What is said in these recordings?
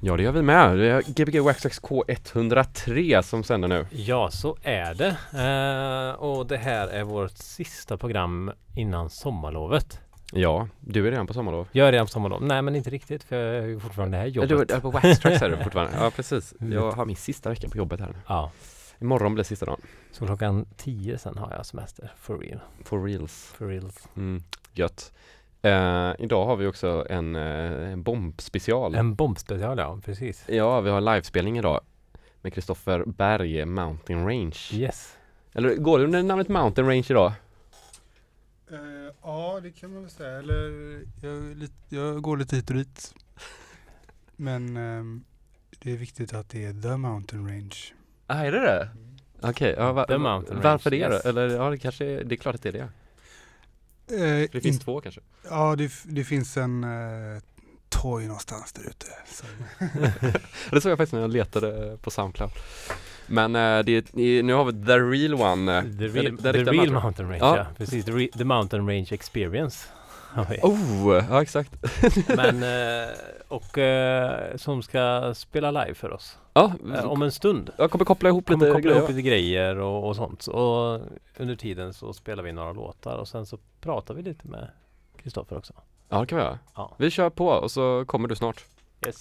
Ja, det gör vi med. Det är Gbg Waxtrax K103 som sänder nu. Ja, så är det. Eh, och det här är vårt sista program innan sommarlovet. Ja, du är redan på sommarlov. Jag är redan på sommarlov. Nej, men inte riktigt för jag är fortfarande här i Ja, jobbet. du är på Waxtrax är du fortfarande. Ja, precis. Mm. Jag har min sista vecka på jobbet här nu. Ja, Imorgon blir sista dagen. så klockan 10 sen har jag semester. For real. For reals. For reals. Mm, gött. Eh, idag har vi också en, eh, en bombspecial. En bombspecial, ja. Precis. Ja, vi har livespelning idag med Kristoffer Berg, Mountain Range. Yes. Eller går det under namnet Mountain Range idag? Eh, ja, det kan man väl säga. Eller jag, lite, jag går lite hit och dit. Men ehm, det är viktigt att det är The Mountain Range. Ah, är det det? Okej, ja, va, varför Range, det yes. då? Eller ja, det kanske är, det är klart att det är det. Eh, Det finns in- två kanske. Ja, det, det finns en eh, toy någonstans där ute. Det såg jag faktiskt när jag letade på Soundcloud. Men eh, det, är- nu har vi the real one. eh, The real, the real mountain- mountain range, Ja. ja. Precis. The, re, the mountain range experience. Oh, ja exakt. Men, eh, och eh, som ska spela live för oss. Ja, Eh, om en stund. jag kommer koppla ihop Kommer lite koppla grejer. ihop lite grejer och, och sånt. Och under tiden så spelar vi några låtar och sen så pratar vi lite med Kristoffer också. Ja, det kan vi göra. Ja. Vi kör på och så kommer du snart. Yes.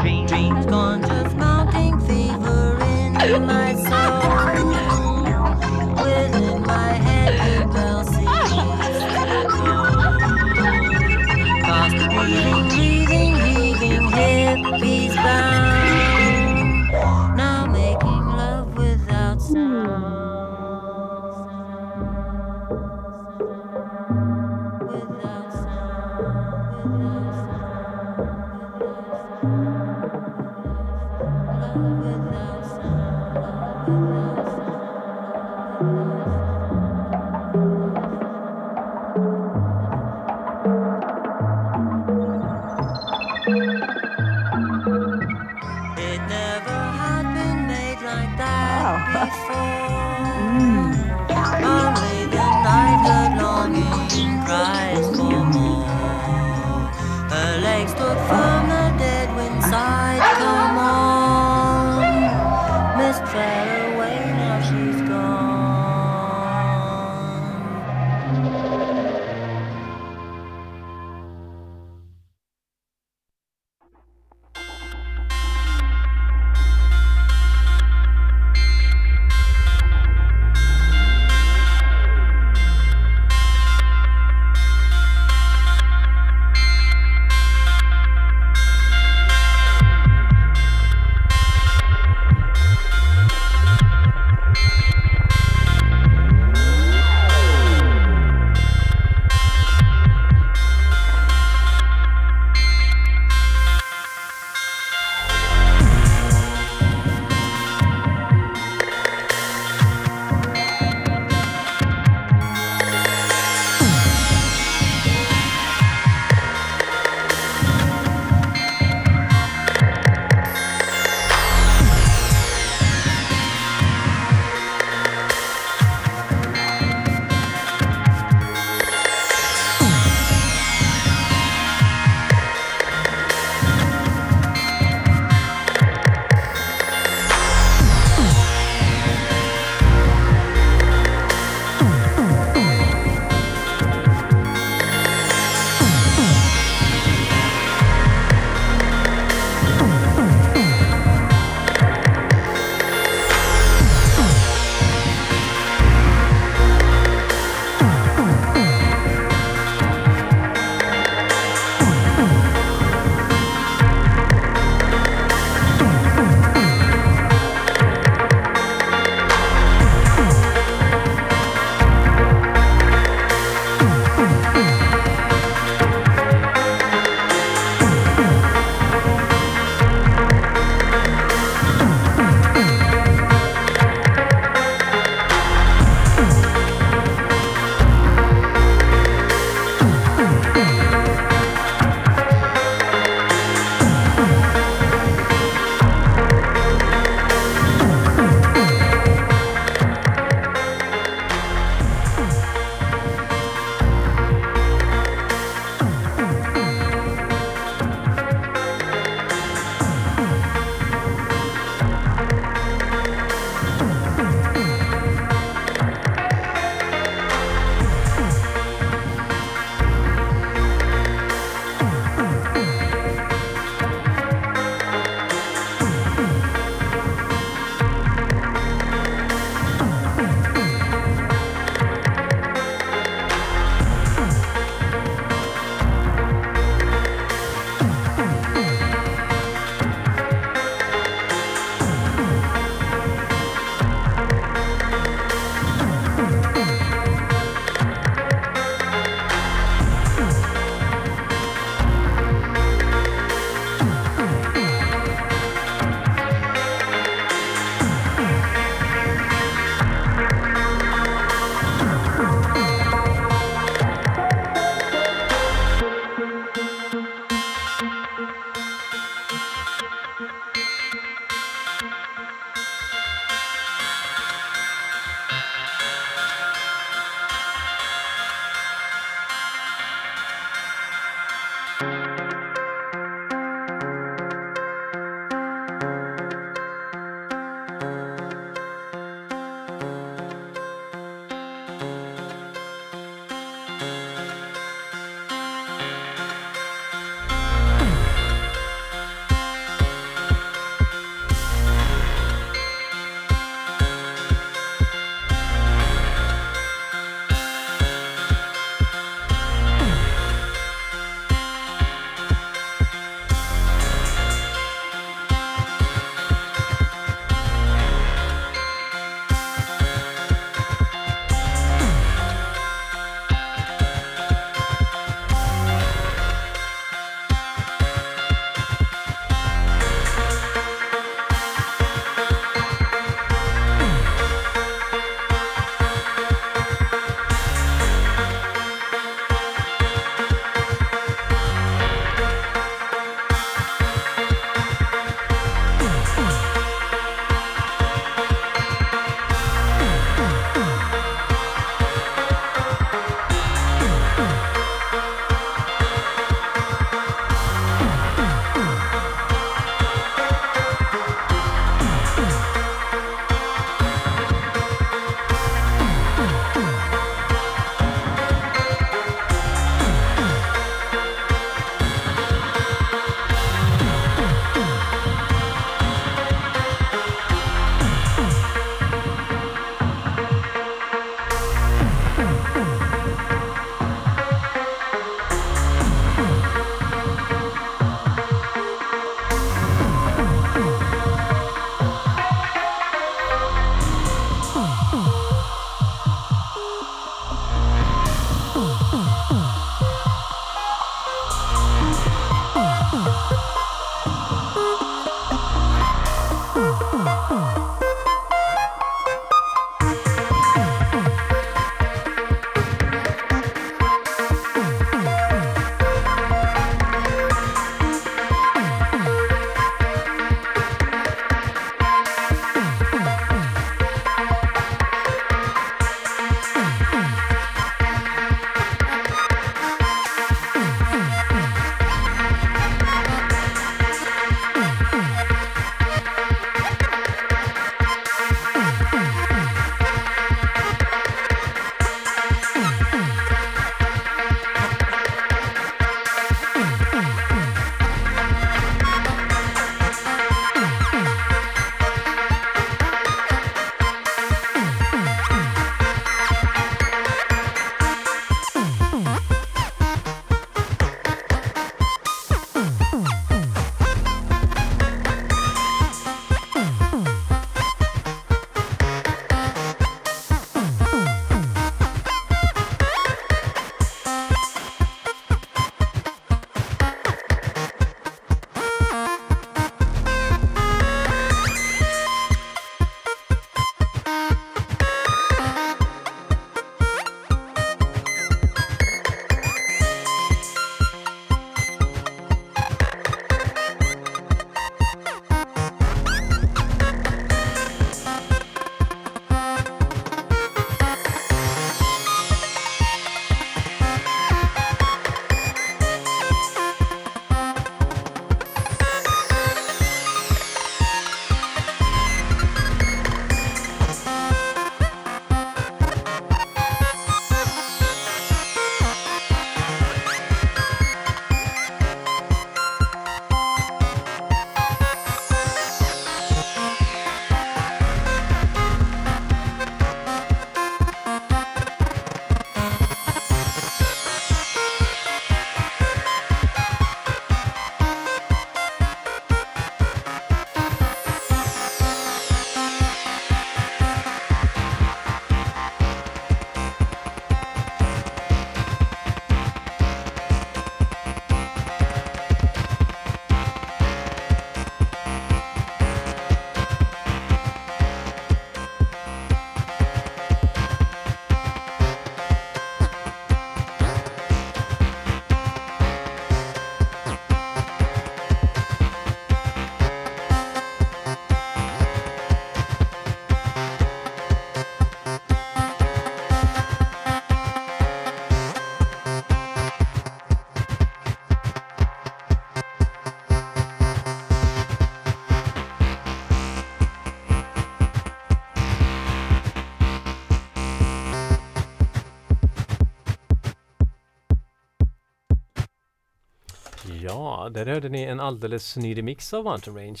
Ja, där hörde ni en alldeles ny remix av Mountain Range.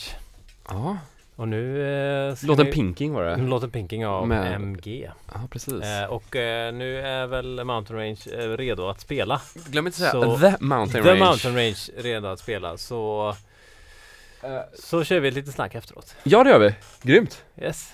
Ja, Och nu eh, låten ni, Pinking var det. Låten Pinking av Med- MG. Ja, precis. Eh, och eh, nu är väl Mountain Range eh, redo att spela. Glöm inte säga så- The Mountain The Range. Mountain Range redo att spela. Så, Eh, så kör vi lite snack efteråt. ja, det gör vi. Grymt. Yes.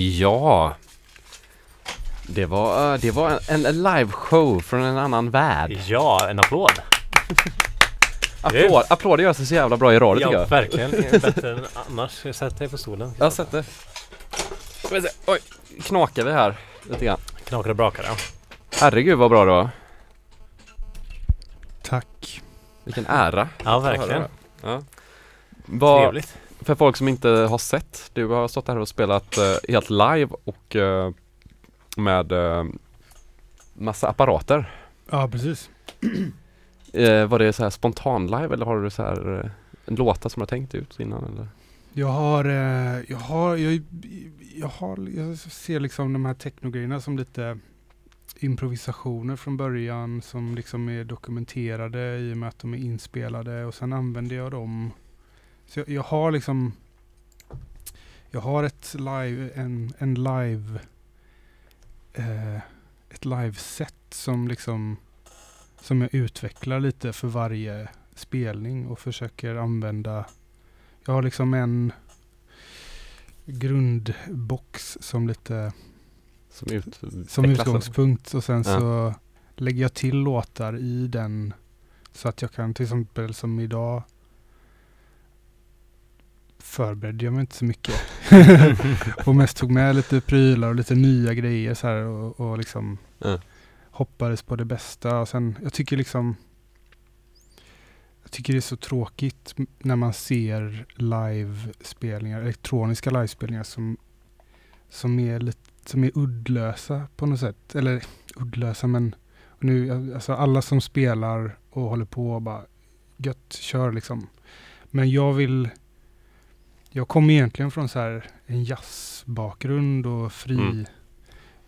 Ja Det var, eh, det var en, en liveshow från en annan värld Ja, en applåd! Applåd, applåder gör sig så jävla bra i radio tycker Ja, jag verkligen. Bättre än annars. Sätt dig på stolen. Ska vi se. Oj, knakar vi här lite grann Knakar och brakar ja. Herregud vad bra det var Tack. Vilken ära Ja, verkligen. Ja. Vad, Trevligt. för folk som inte har sett, du har stått här och spelat eh, helt live och eh, med eh, massa apparater. Ja, precis. Eh, var det så här spontan live eller har du så här eh, en låtar som du har tänkt ut innan eller? Jag har, eh, jag har, jag, jag har, jag ser liksom de här technogrejerna som lite improvisationer från början som liksom är dokumenterade i och med att de är inspelade och sen använder jag dem. Så jag, jag har liksom, jag har ett live, en, en live, eh, ett liveset som liksom, som jag utvecklar lite för varje spelning och försöker använda. Jag har liksom en grundbox som lite Som, ut, som utgångspunkt och sen Ja. så lägger jag till låtar i den så att jag kan till exempel som idag förberedde jag mig inte så mycket och mest tog med lite prylar och lite nya grejer så här och, och liksom Ja. hoppades på det bästa och sen jag tycker liksom jag tycker det är så tråkigt när man ser livespelningar, elektroniska livespelningar som, som, är lite, som är uddlösa på något sätt. Eller uddlösa men nu, alltså alla som spelar och håller på och bara gött, kör liksom. Men jag vill jag kommer egentligen från så här en jazzbakgrund och fri Mm.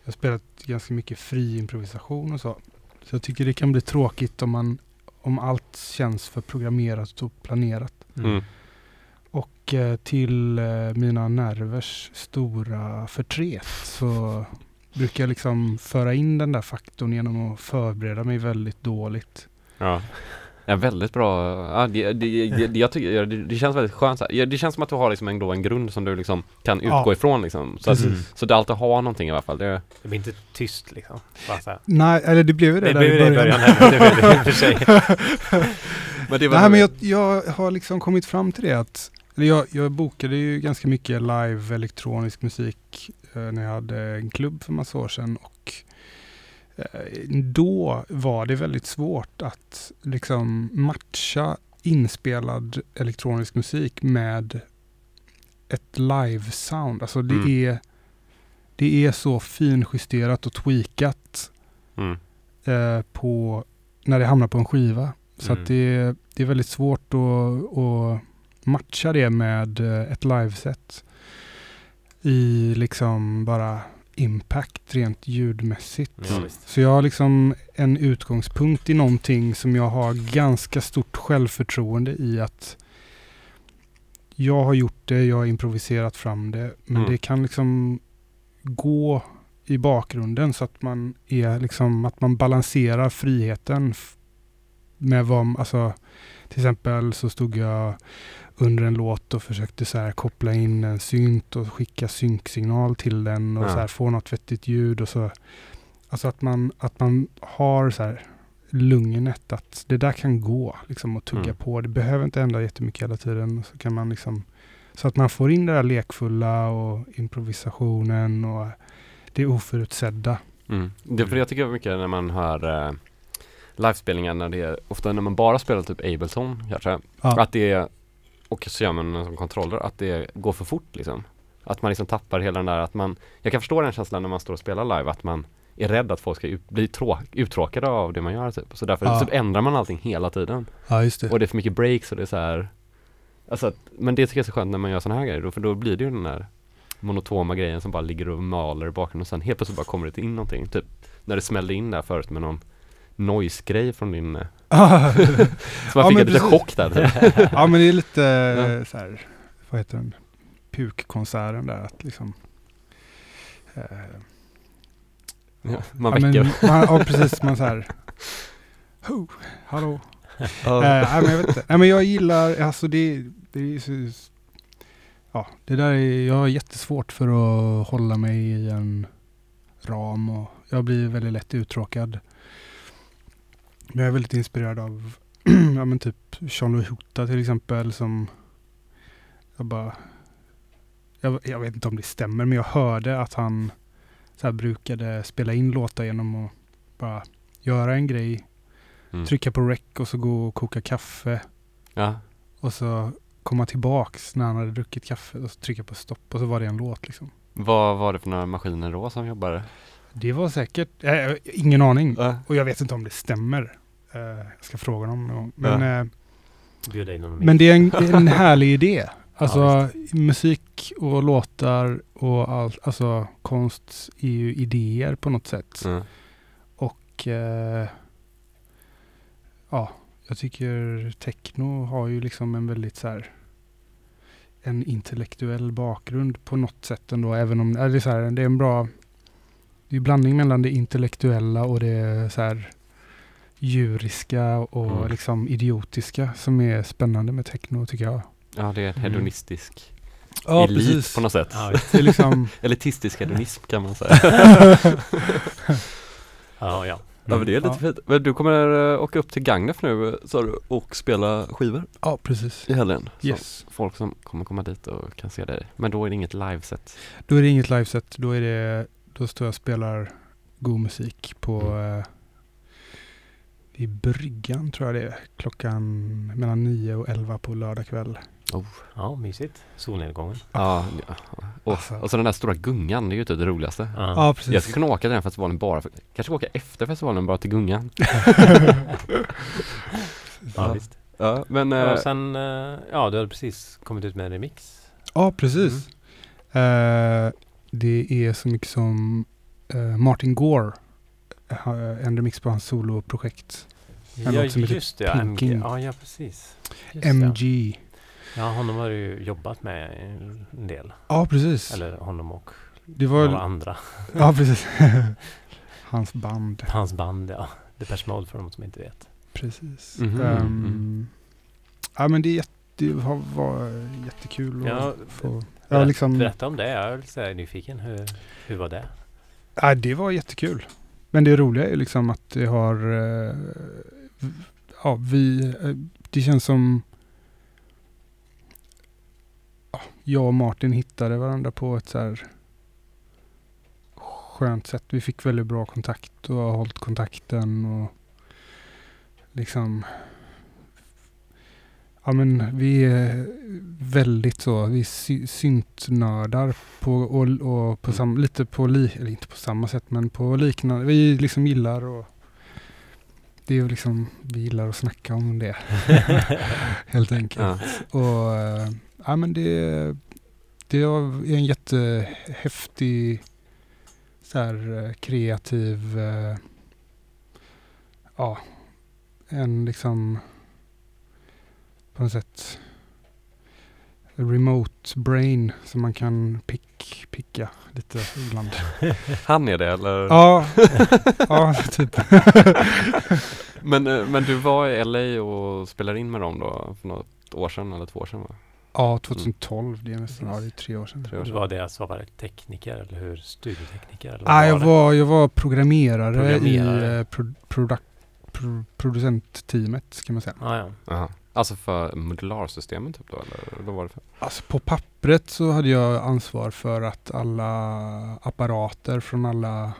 Jag har spelat ganska mycket fri improvisation och så. Så jag tycker det kan bli tråkigt om man om allt känns för programmerat och planerat. Mm. Och eh, till eh, mina nervers stora förtret så brukar jag liksom föra in den där faktorn genom att förbereda mig väldigt dåligt. Ja. Ja, väldigt bra. Ja, det, det, det, det, jag tycker, det, det känns väldigt skönt så här. Det känns som att du har liksom en, då en grund som du liksom kan utgå Ja. ifrån liksom. Så, att, Precis. så du alltid har någonting i alla fall. Det, Det blir inte tyst liksom. Bara så här. Nej, eller det blev ju det, Det där blev i det i början. början. här, Det blev det i och för sig. men det var Nej, men jag, jag har liksom kommit fram till det att jag, jag bokade ju ganska mycket live elektronisk musik eh, när jag hade en klubb för massa år sedan och eh, då var det väldigt svårt att liksom matcha inspelad elektronisk musik med ett live-sound. Alltså det, Mm. är, det är så finjusterat och tweakat mm. eh, på, när det hamnar på en skiva. Så Mm. att det, det är väldigt svårt att, att matcha det med eh, ett liveset. I liksom bara impact rent ljudmässigt. Ja. Så jag har liksom en utgångspunkt i någonting som jag har ganska stort självförtroende i att jag har gjort det, jag har improviserat fram det, men Mm. det kan liksom gå i bakgrunden så att man är liksom, att man balanserar friheten med vad, alltså till exempel så stod jag under en låt och försökte så här koppla in en synt och skicka synksignal till den och Ja. så här få något vettigt ljud och så Alltså att man, att man har så här lugnet att det där kan gå liksom och tugga Mm. på. Det behöver inte hända jättemycket hela tiden. Så kan man liksom så att man får in det där lekfulla och improvisationen och det oförutsedda. Mm. Det, för jag tycker mycket när man hör eh, livespelningar när det är, ofta när man bara spelar typ Ableton kanske, Ja. att det är, och så gör man sån kontroller, att det går för fort liksom. Att man liksom tappar hela den där, att man, jag kan förstå den känslan när man står och spelar live, att man är rädd att folk ska ut, bli trå, uttråkade av det man gör typ. Så därför Ja. typ ändrar man allting hela tiden. ja, just det. Och det är för mycket breaks och det är så här Alltså att, men det tycker jag är så skönt när man gör såna här grejer, då, för då blir det ju den där monotoma grejen som bara ligger och maler i bakgrunden och sen helt plötsligt bara kommer det in någonting, typ när det smällde in där förut med någon noise-grej från din, eh, så man Ja, fick men en liten chock där ja men det är lite Ja. så här, vad heter den, pukkonserten där att liksom eh, ja, Man ja, väcker men, man, ja precis, man så här Ho, hallå. Ja. Eh, nej men jag vet inte. Nej men jag gillar, alltså det, det är så, ja, det där är, jag har jättesvårt för att hålla mig i en ram och jag blir väldigt lätt uttråkad. Jag är väldigt inspirerad av ja, men typ Jean-Louis Hota till exempel som jag bara jag, jag vet inte om det stämmer men jag hörde att han så här brukade spela in låtar genom att bara göra en grej, Mm. trycka på rec och så gå och koka kaffe Ja, och så komma tillbaks när han hade druckit kaffe och så trycka på stopp och så var det en låt liksom. vad var det för några maskiner då som jobbade? Det var säkert, äh, ingen aning. Ja. Och jag vet inte om det stämmer. Eh, jag ska fråga dem någon gång. Men, Ja. eh, honom men det är en, en härlig idé. Alltså Ja, musik och låtar och allt, alltså konst är ju idéer på något sätt. Mm. Och eh, ja, jag tycker techno har ju liksom en väldigt så här en intellektuell bakgrund på något sätt ändå. Även om det är, så här, det är en bra det är blandning mellan det intellektuella och det så här djuriska och Mm. liksom idiotiska som är spännande med techno tycker jag. Ja, det är en Mm. hedonistisk Ja, elit precis. på något sätt. Ja. Det är liksom, Elitistisk hedonism kan man säga. ja, ja. Ja men det är lite Ja. fint. Men du kommer äh, åka upp till Gagnef nu sa du och spela skivor ja, precis. i helgen. Så Yes. folk som kommer komma dit och kan se dig. Men då är det inget liveset. Då är det inget liveset. Då är det, då står jag och spelar god musik på Mm. I bryggan tror jag det är. Klockan mellan 9 och 11 på lördag kväll. ja, mysigt. Solnedgången. Ja, ja. Och, Alltså. och så den där stora gungan, det är ju typ det roligaste. Ja. Ja, precis. Jag skulle kunna åka till den festivalen bara, för, kanske åka efter festivalen bara till gungan. ja, visst. Ja, men Ja, eh, och sen, eh, ja, du hade precis kommit ut med en remix. Ja, precis. Eh, det är så mycket som eh, Martin Gore. En remix på hans soloprojekt. En Ja, låt som heter just det. Ja, MG. Pinking. Ja, ja, precis. Just det. MG. Ja, honom har du ju jobbat med en del. Ja, precis. Eller honom och det några var, andra. ja, precis. hans band. Hans band, ja. Depeche Mode för de som inte vet. Precis. Mhm, Ehm, mm. Ja men det, är jätte, det har varit jättekul Ja, att få... Ja, Berätta, liksom, berätta om det. Jag är lite nyfiken. Hur, hur var det? ja, det var jättekul. Men det roliga är liksom att det har... Eh, ja, vi... Eh, det känns som... Ja, jag och Martin hittade varandra på ett så här skönt sätt. Vi fick väldigt bra kontakt och har hållit kontakten och liksom Ja men vi är väldigt så, vi är sy- syntnördar på, och, och på sam, lite på, li, eller inte på samma sätt men på liknande, vi liksom gillar och det är liksom, vi gillar att snacka om det helt enkelt. ja. Och eh, ja men det, det är en jättehäftig så här eh, kreativ eh, ja en liksom på något sätt remote brain som man kan pick, picka lite ibland. Han är det eller? ja, ja, typ. Men, eh, men du var i LA och spelade in med dem då för något år sedan eller två år sedan va? Ja, 2012. Det är nästan ja, det är tre år sedan. Tre år Du sedan. var deras, vad var det, tekniker eller hur? Studiotekniker? Eller Ah, vad jag, det? var, jag var programmerare, Programmerare. i eh, pro, produk, pro, producentteamet kan man säga. Ah, ja. Aha. Alltså för modularsystemen typ då eller? Då var det för? Alltså på pappret så hade jag ansvar för att alla apparater från alla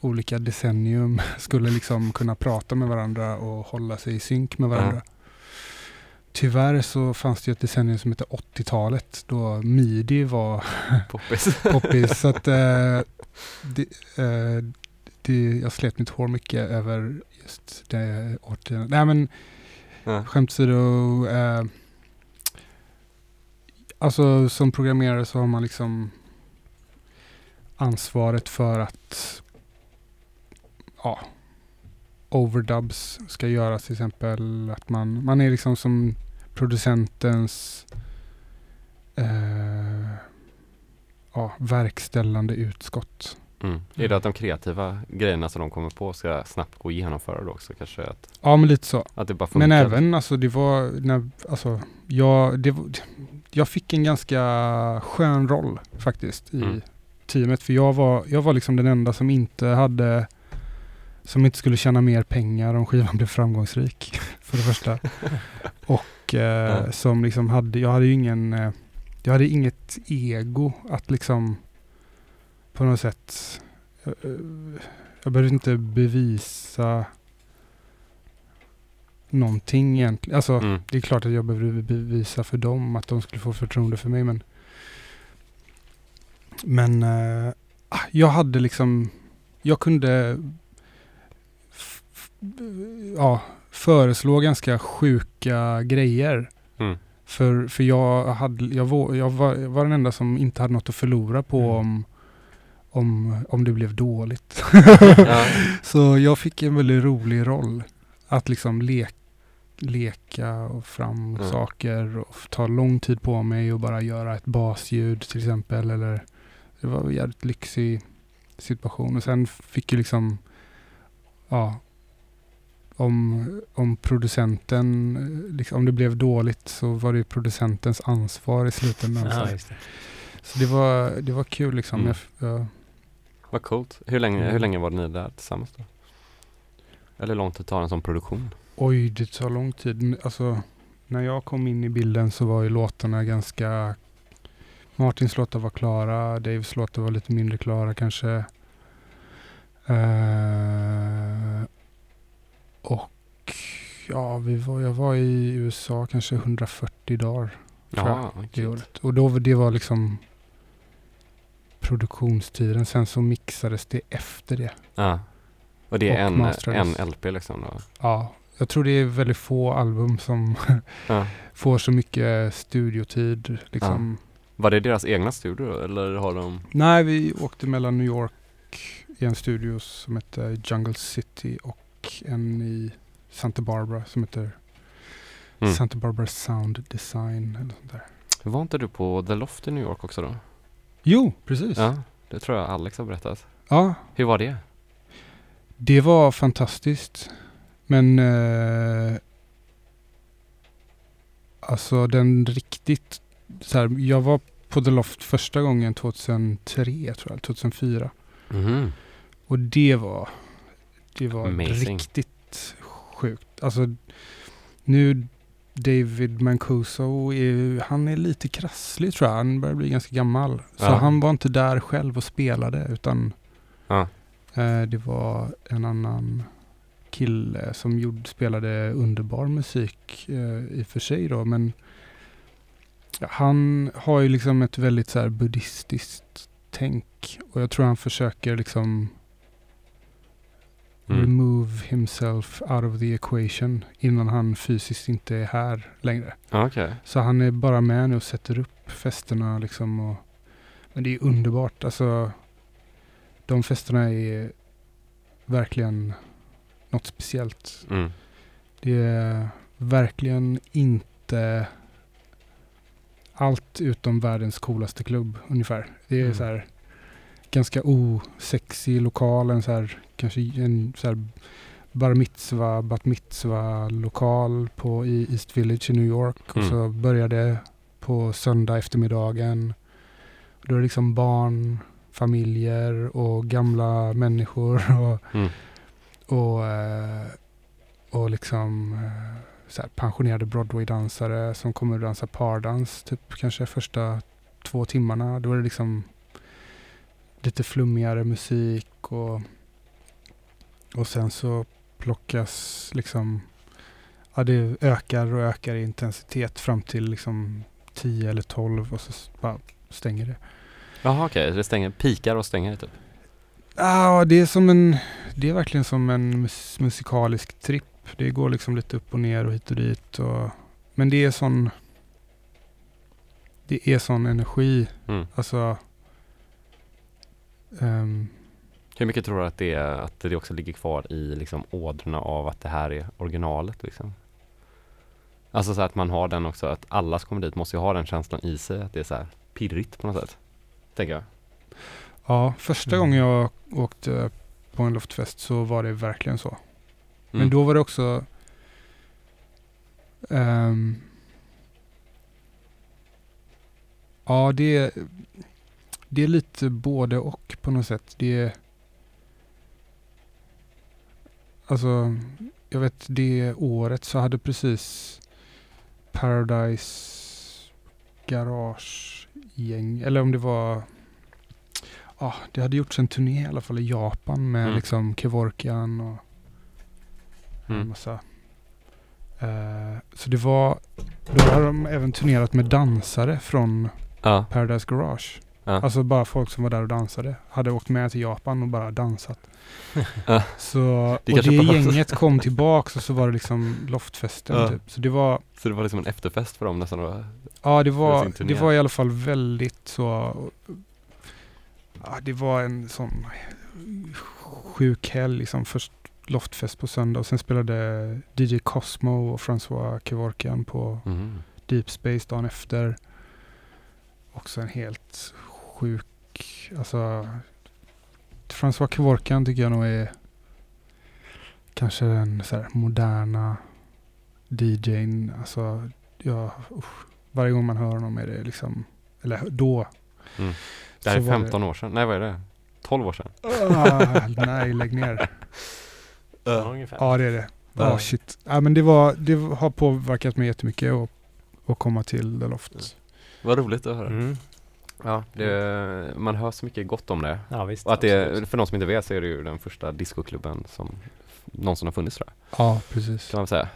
olika decennium skulle liksom kunna prata med varandra och hålla sig i synk med varandra. Tyvärr så fanns det ju ett decennium som hette 80-talet då midi var Poppis. poppis. så att eh, det, eh, det, jag slet mitt hår mycket över just det årtiondet. Nej men Nej. skämt åsido. Eh, alltså som programmerare så har man liksom ansvaret för att ja, overdubs ska göras till exempel. Att man, man är liksom som producentens eh, ja, verkställande utskott. Mm. Är det att de kreativa grejerna som de kommer på ska snabbt gå att genomföra då också kanske? Att, Ja men lite så. att det bara funkar? Men även alltså det var, när, alltså, ja, det jag fick en ganska skön roll faktiskt i Mm. teamet. För jag var, jag var liksom den enda som inte hade som inte skulle tjäna mer pengar om skivan blev framgångsrik. För det första. Och eh, Ja. som liksom hade, jag hade ju ingen, eh, jag hade inget ego att liksom på något sätt, eh, eh, jag behövde inte bevisa någonting egentligen. Alltså Mm. det är klart att jag behövde bevisa för dem att de skulle få förtroende för mig men Men ah, jag hade liksom Jag kunde Ja Föreslå ganska sjuka grejer Mm. För, för jag, hade, jag, var, jag, var, jag var den enda som inte hade något att förlora på Mm. om, om, om det blev dåligt. Ja. Så jag fick en väldigt rolig roll. Att liksom le leka och fram Mm. saker och ta lång tid på mig och bara göra ett basljud till exempel. Eller, det var en jävligt lyxig situation. Och sen fick ju liksom, ja, om, om producenten, eh, liksom, om det blev dåligt så var det producentens ansvar i slutändan. Ja, så så det var, det var kul liksom. Mm. Jag, jag, Vad coolt. Hur länge, Mm. hur länge var ni där tillsammans då? Eller hur lång tid tar en sån produktion? Oj, det tar lång tid. Alltså, när jag kom in i bilden så var ju låtarna ganska... Martins låtar var klara, Daves låtar var lite mindre klara kanske. Eh, och ja, vi var, jag var i USA kanske 140 dagar Ja, det året. Och då, det var liksom produktionstiden. Sen så mixades det efter det. Ja. Och det är Och en, masterades. en LP liksom då? Ja, jag tror det är väldigt få album som Ja. får så mycket studiotid. Liksom. Var det deras egna studio då, eller har de? Nej, vi åkte mellan New York i en studio som heter Jungle City och en i Santa Barbara som heter Mm. Santa Barbara Sound Design. Eller sånt där. Var inte du på The Loft i New York också då? Jo, precis. Ja. Det tror jag Alex har berättat. ja, Hur var det? det var fantastiskt. Men eh, alltså den riktigt så här, jag var på The Loft första gången 2003 tror jag, 2004. Mhm. Och det var, det var Amazing. riktigt sjukt. Alltså nu David Mancuso, är, han är lite krasslig tror jag. Han börjar bli ganska gammal. Så Ja. han var inte där själv och spelade utan Ja. eh, det var en annan kille som gjorde, spelade underbar musik eh, i och för sig då. Men han har ju liksom ett väldigt så här buddhistiskt tänk. Och jag tror han försöker liksom Mm. remove himself out of the equation innan han fysiskt inte är här längre. Okej. Så han är bara med nu och sätter upp festerna liksom. Och, men det är underbart. Alltså, de festerna är verkligen något speciellt. Mm. Det är verkligen inte allt utom världens coolaste klubb ungefär. Det är Mm. så här ganska osexig lokal, en så här kanske en så här bar mitzva, bat mitzva lokal på i East Village i New York. Och Mm. så började på söndag eftermiddagen. Då är det liksom barn, familjer och gamla människor och Mm. och, eh, och liksom eh, så här pensionerade Broadway-dansare som kommer att dansa pardans typ kanske första två timmarna. Då är det liksom lite flummigare musik och, och sen så plockas liksom ja det ökar och ökar i intensitet fram till liksom 10 eller 12 och så bara stänger det. Jaha okej, det stänger, pikar och stänger typ? Ja, det är som en, det är verkligen som en mus musikalisk tripp. Det går liksom lite upp och ner och hit och dit. Och, men det är sån, det är sån energi. Mm. Alltså, ehm, Hur mycket tror du att det, är, att det också ligger kvar i liksom ådrorna av att det här är originalet liksom? Alltså så att man har den också, att alla som kommer dit måste ju ha den känslan i sig, att det är så här pirrigt på något sätt. Tänker jag. ja, första Mm. gången jag åkte på en loftfest så var det verkligen så. Men Mm. då var det också ehm, Ja, det det är lite både och på något sätt. Det är, alltså, jag vet det året så hade precis Paradise Garage gäng, eller om det var, ja, det hade gjorts en turné i alla fall i Japan med Mm. liksom Kevorkian och en Mm. massa. Eh, så det var, då har de även turnerat med dansare från Ja, Paradise Garage. Ja. Alltså bara folk som var där och dansade. Hade åkt med till Japan och bara dansat. Ja. Så, Det och det gänget kom tillbaks och så var det liksom loftfesten Ja. typ. Så det var, så det var liksom en efterfest för dem nästan då? ja det var, det var i alla fall väldigt så, ja det var en sån sjuk helg liksom. Först loftfest på söndag och sen spelade DJ Cosmo och François Kevorkian på Mhm. Deep Space dagen efter. Också en helt sjuk, alltså François Kevorkian tycker jag nog är kanske den så här moderna DJn. Alltså, ja, usch. varje gång man hör honom är det liksom, eller då. Mm. Det här är var 15 år sedan, nej vad är det? 12 år sedan? Ah, nej, lägg ner. Ja, ungefär. Ja, det är det. Ja, Ja. shit. Ja, men det, var, det har påverkat mig jättemycket att, att komma till The Loft. Vad roligt att höra. Mm. Ja, det, man hör så mycket gott om det. Ja visst. Och att det, för de som inte vet så är det ju den första discoklubben som någonsin har funnits tror jag. Ja, precis. Kan man säga.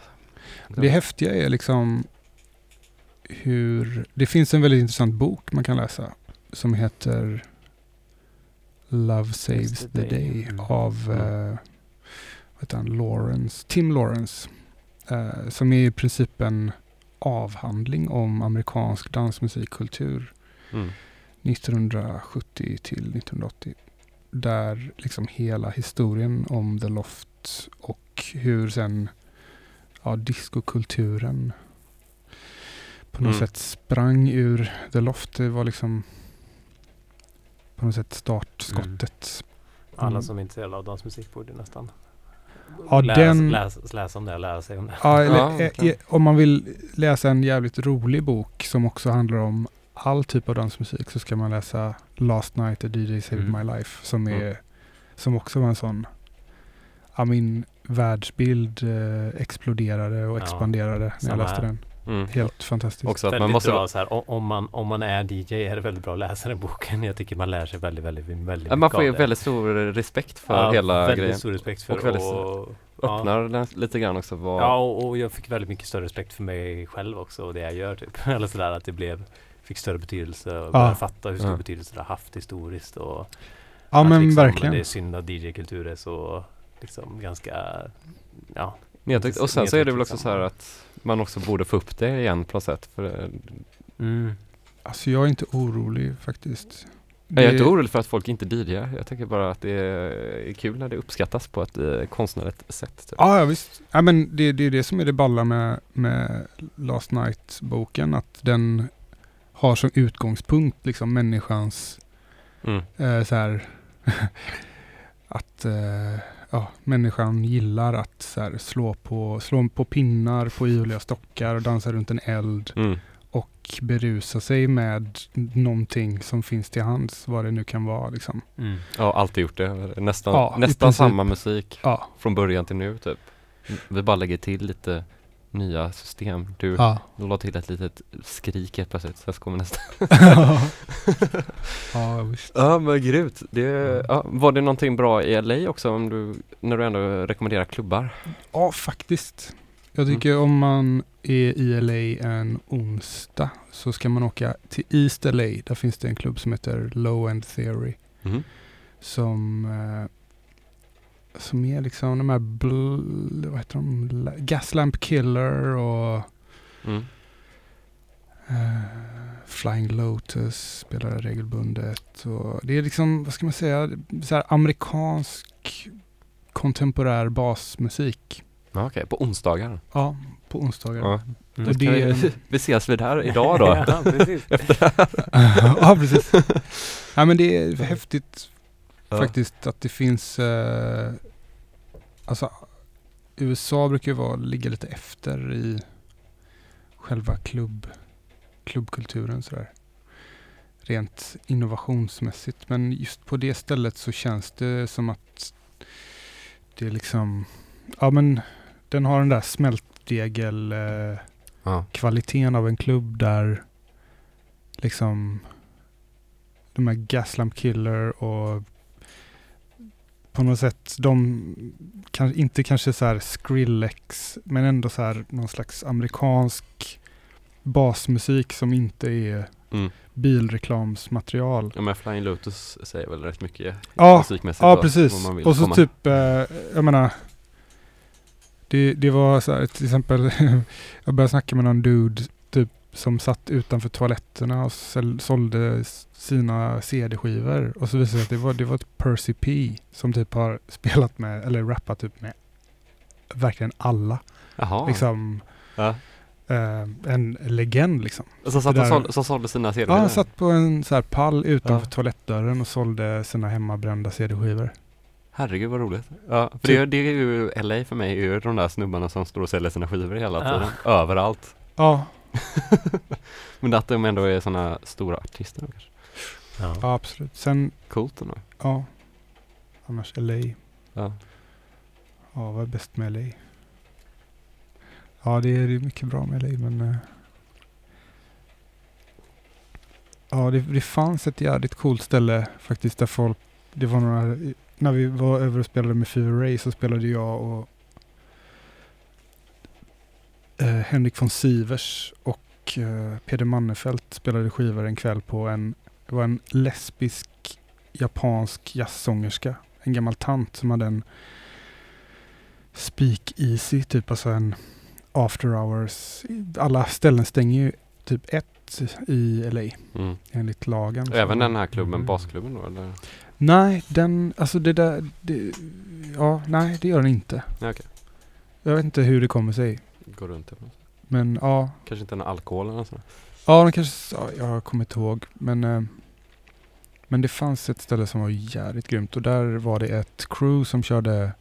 Det häftiga är liksom hur... Det finns en väldigt intressant bok man kan läsa som heter Love Saves the the Day. Day Mm. av Mm. vad han? Lawrence, Tim Lawrence. eh, som är i princip en avhandling om amerikansk dansmusikkultur Mm. 1970 till 1980. Där liksom hela historien om The Loft och hur sen ja, discokulturen på något Mm. sätt sprang ur The Loft. Det var liksom på något sätt startskottet. Alla Mm. som är intresserade av dansmusik borde nästan Ja, läsa, den- läsa, läsa om det, lära sig om det. Ja, eller, Ja, eh, eh, om man vill läsa en jävligt rolig bok som också handlar om all typ av dansmusik så ska man läsa Last Night a DJ Saved Mm. My Life som är Mm. som också var en sån ja, min världsbild eh, exploderade och Ja, expanderade när jag läste här. den. Mm. Helt fantastiskt. Också att man måste bra så här, om, man, om man är DJ är det väldigt bra att läsa den boken. Jag tycker man lär sig väldigt, väldigt, väldigt Ja, man får ju väldigt stor respekt för ja, hela väldigt grejen. stor respekt för Och väldigt och, ja. Öppnar den lite grann också vad, Ja, och, och jag fick väldigt mycket större respekt för mig själv också och det jag gör typ. Eller sådär att det blev Fick större betydelse och Ja. började fatta hur stor Ja. betydelse det har haft historiskt och Ja att men liksom, verkligen. Det är synd att DJ-kultur är så liksom ganska Ja, nedtryckt. Och sen så är det väl också så här att man också borde få upp det igen på något sätt. För mm. Alltså jag är inte orolig faktiskt. jag är Det- inte orolig för att folk inte DJar. Jag tänker bara att det är kul när det uppskattas på ett eh, konstnärligt sätt. Typ. Ja, ja visst. Ja, men det, det är det som är det balla med, med Last Night-boken. Att den har som utgångspunkt liksom människans Mm. eh, så här att eh, ja, människan gillar att så här, slå, på, slå på pinnar på ihåliga stockar och dansa runt en eld Mm. och berusa sig med någonting som finns till hands, vad det nu kan vara. Liksom. Mm. Ja, alltid gjort det. Nästan, Ja, nästan samma musik Ja, från början till nu typ. Vi bara lägger till lite nya system. Du ja. la till ett litet skrik helt plötsligt. Så kommer nästa. ja visst. Ja men grymt. Det, Mm. ja, var det någonting bra i LA också om du, när du ändå rekommenderar klubbar? Ja, faktiskt. Jag Mm. tycker om man är i LA en onsdag så ska man åka till East LA. Där finns det en klubb som heter Low End Theory. Mhm. Som, eh, som är liksom de här bl- vad heter de? La- Gaslamp Killer och Mm. eh, Flying Lotus spelar regelbundet. Och det är liksom, vad ska man säga, så amerikansk kontemporär basmusik. Ja, Okej, på onsdagar. Ja, på onsdagar. Ja. Mm. Det- vi, vi ses vid här idag då. ja, precis. ja, precis. Ja, men det är häftigt Ja. faktiskt att det finns, eh, alltså USA brukar ju vara, ligga lite efter i själva klubb, klubbkulturen sådär. rent innovationsmässigt. Men just på det stället så känns det som att det är liksom, ja men den har den där smältdegel eh, Ja. kvaliteten av en klubb där liksom de här Gaslamp Killer och på något sätt de kan, inte kanske så här Skrillex men ändå så här någon slags amerikansk basmusik som inte är Mm. bilreklamsmaterial. ja men Flying Lotus säger väl rätt mycket Ja, musikmässigt Ja, då, precis. vill Och så komma. typ, eh, jag menar, det, det var så här, till exempel, jag började snacka med någon dude som satt utanför toaletterna och sålde sina CD-skivor. Och så visade det sig att det var, det var typ Percy P som typ har spelat med, eller rappat typ med verkligen alla. Jaha. Liksom Ja. eh, en legend liksom. Och så satt Det där- sålde, så sålde sina cd Ja, han satt på en så här pall utanför Ja. toalettdörren och sålde sina hemmabrända CD-skivor. Herregud vad roligt. Ja, för Typ- det, det är ju LA för mig, är ju de där snubbarna som står och säljer sina skivor hela Ja. tiden. Överallt. Ja, Men att de ändå är sådana stora artister då kanske. Ja. ja absolut. Sen Coolt ändå. Ja. Annars LA. Ja. Ja, vad är bäst med LA? Ja, det är, mycket bra med LA, men... eh, ja, det, det fanns ett jävligt coolt ställe faktiskt där folk... Det var några... När vi var över och spelade med Fever Ray så spelade jag och eh, Henrik von Sivers och eh, Peder Mannefelt spelade skivor en kväll på en... Det var en lesbisk japansk jazzsångerska. En gammal tant som hade en Speak Easy, typ alltså en after hours. Alla ställen stänger ju typ ett i LA Mm. enligt lagen. Även den här klubben, Mm. basklubben då eller? Nej, den, alltså det där, det, ja, nej det gör den inte. Okej. Jag vet inte hur det kommer sig. Går runt det. Men ja, Kanske inte en alkohol eller så. ja den kanske, ja, jag kommer inte ihåg. Men, eh, men det fanns ett ställe som var jävligt grymt och där var det ett crew som körde,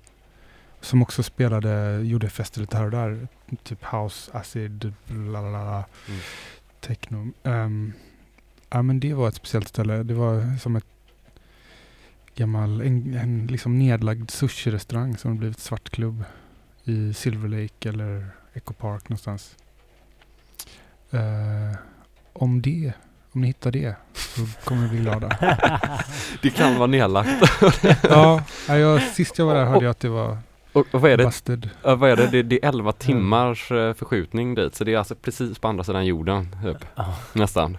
som också spelade, gjorde fester lite här och där. Typ house, acid, blablabla, Mm. techno. Ehm, ja men det var ett speciellt ställe. Det var som ett gammal, en, en liksom nedlagd sushi-restaurang som blivit svartklubb i Silver Lake eller Echo Park någonstans. Eh, om det, om ni hittar det så kommer vi bli glada. Det kan vara nedlagt. ja, ja, jag, sist jag var där hörde jag att det var Och, och vad är det? busted. Vad är det? det? Det är 11 timmars eh, förskjutning dit. Så det är alltså precis på andra sidan jorden. Typ. Ja. Nästan.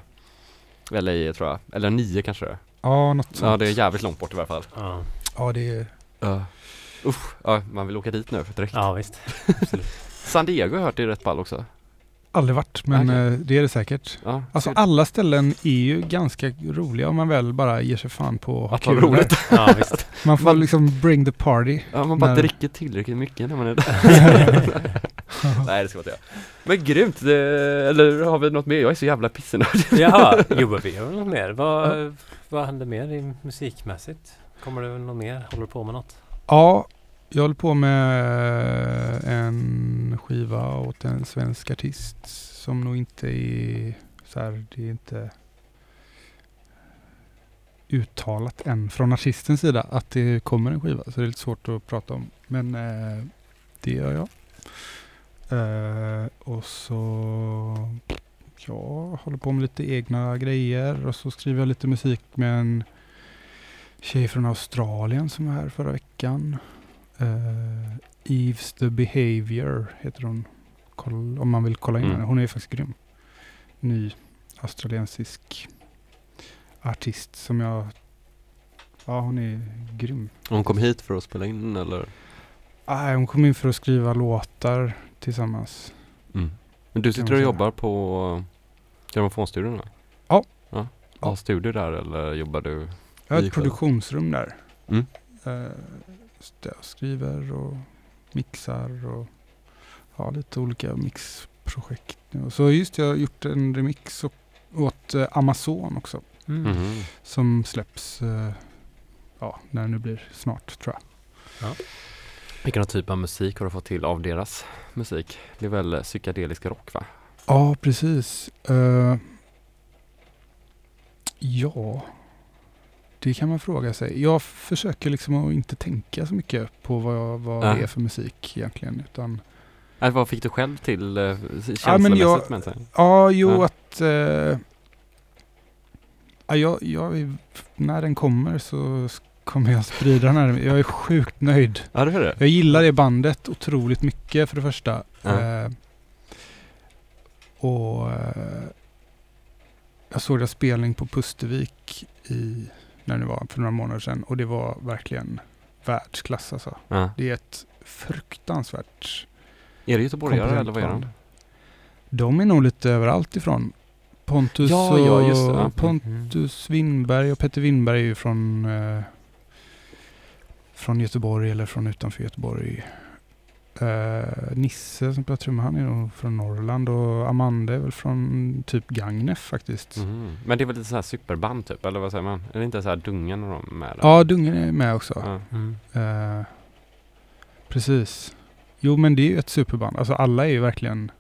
Eller i tror jag. Eller nio kanske det är. Ja, något sånt. Ja, det är jävligt långt bort i varje fall. Ja. Ja, det är... Uh. Usch, ja, man vill åka dit nu direkt. ja, visst. San Diego har jag hört är rätt ball också. Aldrig varit, men Okej. eh, det är det säkert. Ja, Alltså så- alla ställen är ju ganska roliga om man väl bara ger sig fan på att ha kul roligt. Ja, visst. Man får Man- liksom bring the party. Ja, man bara när- dricker tillräckligt mycket när man är där. Nej, det ska man inte göra. Men grymt! Det, eller har vi något mer? Jag är så jävla pissnödig. Jaha, jo men vi har väl något mer. Vad, vad händer mer i musikmässigt? Kommer det något mer? Håller du på med något? Ja, jag håller på med eh, en skiva åt en svensk artist som nog inte är så här, det är inte uttalat än från artistens sida att det kommer en skiva. Så det är lite svårt att prata om. Men eh, det gör jag. Eh, och så jag håller på med lite egna grejer och så skriver jag lite musik med en tjej från Australien som var här förra veckan. Uh, Eves the Behavior heter hon. Koll, om man vill kolla in Mm. henne. Hon är ju faktiskt grym. Ny australiensisk artist som jag... Ja, hon är grym. Hon kom hit för att spela in eller? Ah, hon kom in för att skriva låtar tillsammans. Mm. Men du sitter och jobbar på Grammofonstudion? Ja. Ja. Ja. Har studio där eller jobbar du? Jag har ett produktionsrum där. Mm. Jag skriver och mixar och har lite olika mixprojekt nu. Och så just jag har gjort en remix åt eh, Amazon också. Mhm. Som släpps eh, ja, när det nu blir snart tror jag. Vilken typ av musik har du fått till av deras musik? Det är väl eh, psykedelisk rock va? Ja, precis. Eh, Ja, det kan man fråga sig. Jag försöker liksom att inte tänka så mycket på vad, vad Ja. det är för musik egentligen. Utan, Äh, vad fick du själv till eh, Ja, men känslomässigt? jag- men sen? ja, jo Ja. att... Eh, ja, jag, jag, är- när den kommer så kommer jag sprida den här. Jag är sjukt nöjd. Ja, det är det. Jag gillar det bandet otroligt mycket för det första. Ja. Eh, och eh, jag såg deras spelning på Pustervik i, när det var för några månader sedan och det var verkligen världsklass alltså. Ja. Det är ett fruktansvärt Är det göteborgare eller vad är de? De är nog lite överallt ifrån. Pontus, Ja, och, ja, just det, ja. Pontus Winberg och Petter Winberg är ju från, eh, från Göteborg eller från utanför Göteborg. Eh, Nisse som spelar trumma, han är nog från Norrland och Amanda är väl från typ Gagnef faktiskt. Mhm. Men det är väl lite så här superband typ, eller vad säger man? Är det inte så här Dungen och de med? där? Ja, Dungen är med också. Mm. Eh, precis. Jo men det är ju ett superband. Alltså alla är ju verkligen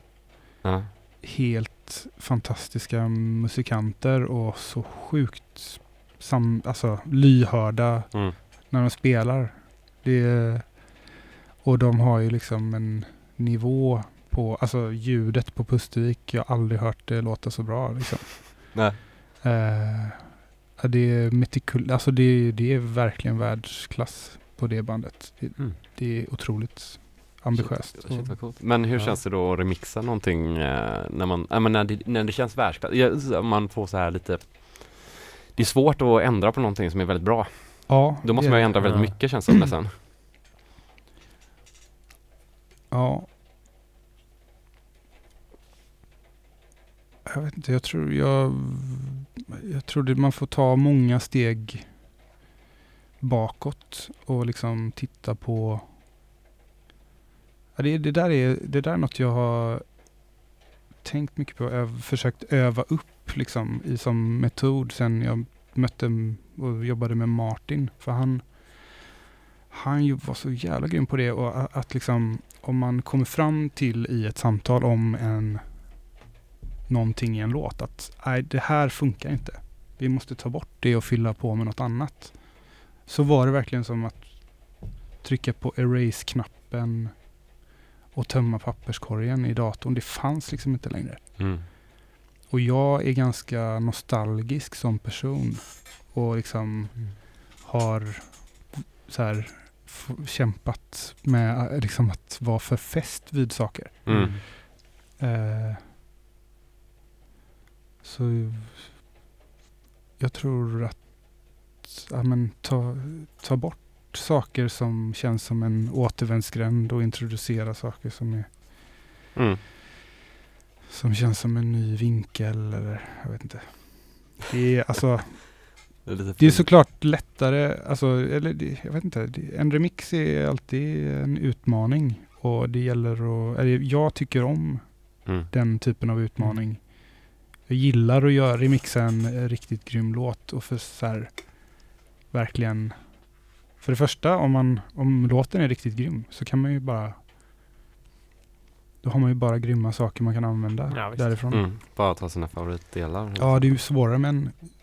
Ja. helt fantastiska musikanter och så sjukt sam, alltså, lyhörda Mm. när de spelar. Det är, och de har ju liksom en nivå på, alltså ljudet på Pustervik, jag har aldrig hört det låta så bra liksom. Nej. Ja, det är metikul, alltså det, det är verkligen världsklass på det bandet. Det, Mm. det är otroligt ambitiöst. Shit, shit, vad coolt. Men hur Ja. känns det då att remixa någonting eh, när man, äh, men när, det, när det känns världsklass? Man får så här lite Det är svårt att ändra på någonting som är väldigt bra. Ja, Då måste det man ju ändra väldigt Ja. mycket känns det som nästan. Ja. Jag vet inte, jag tror jag, jag tror det man får ta många steg bakåt och liksom titta på ja, det, det, där är, det där är något jag har tänkt mycket på. och försökt öva upp liksom i, som metod sen jag mötte och jobbade med Martin. För han, han var så jävla grym på det och att, att liksom om man kommer fram till i ett samtal om en någonting i en låt att nej, det här funkar inte. Vi måste ta bort det och fylla på med något annat. Så var det verkligen som att trycka på erase-knappen och tömma papperskorgen i datorn. Det fanns liksom inte längre. Mm. Och jag är ganska nostalgisk som person. Och liksom Mm. har så här kämpat med eh, liksom att vara för fäst vid saker. Mm. Eh, så jag tror att ja, men, ta, ta bort saker som känns som en återvändsgränd och introducera saker som, är, Mm. som känns som en ny vinkel eller jag vet inte. Det är alltså Det Det är såklart lättare, alltså, eller jag vet inte, en remix är alltid en utmaning. Och det gäller att, eller jag tycker om Mm. den typen av utmaning. Jag gillar att göra, remixa en riktigt grym låt och för så här, verkligen, för det första om, man, om låten är riktigt grym så kan man ju bara, då har man ju bara grymma saker man kan använda Ja, därifrån. Mm. Bara ta sina favoritdelar. Ja, det är ju svårare men Avstå.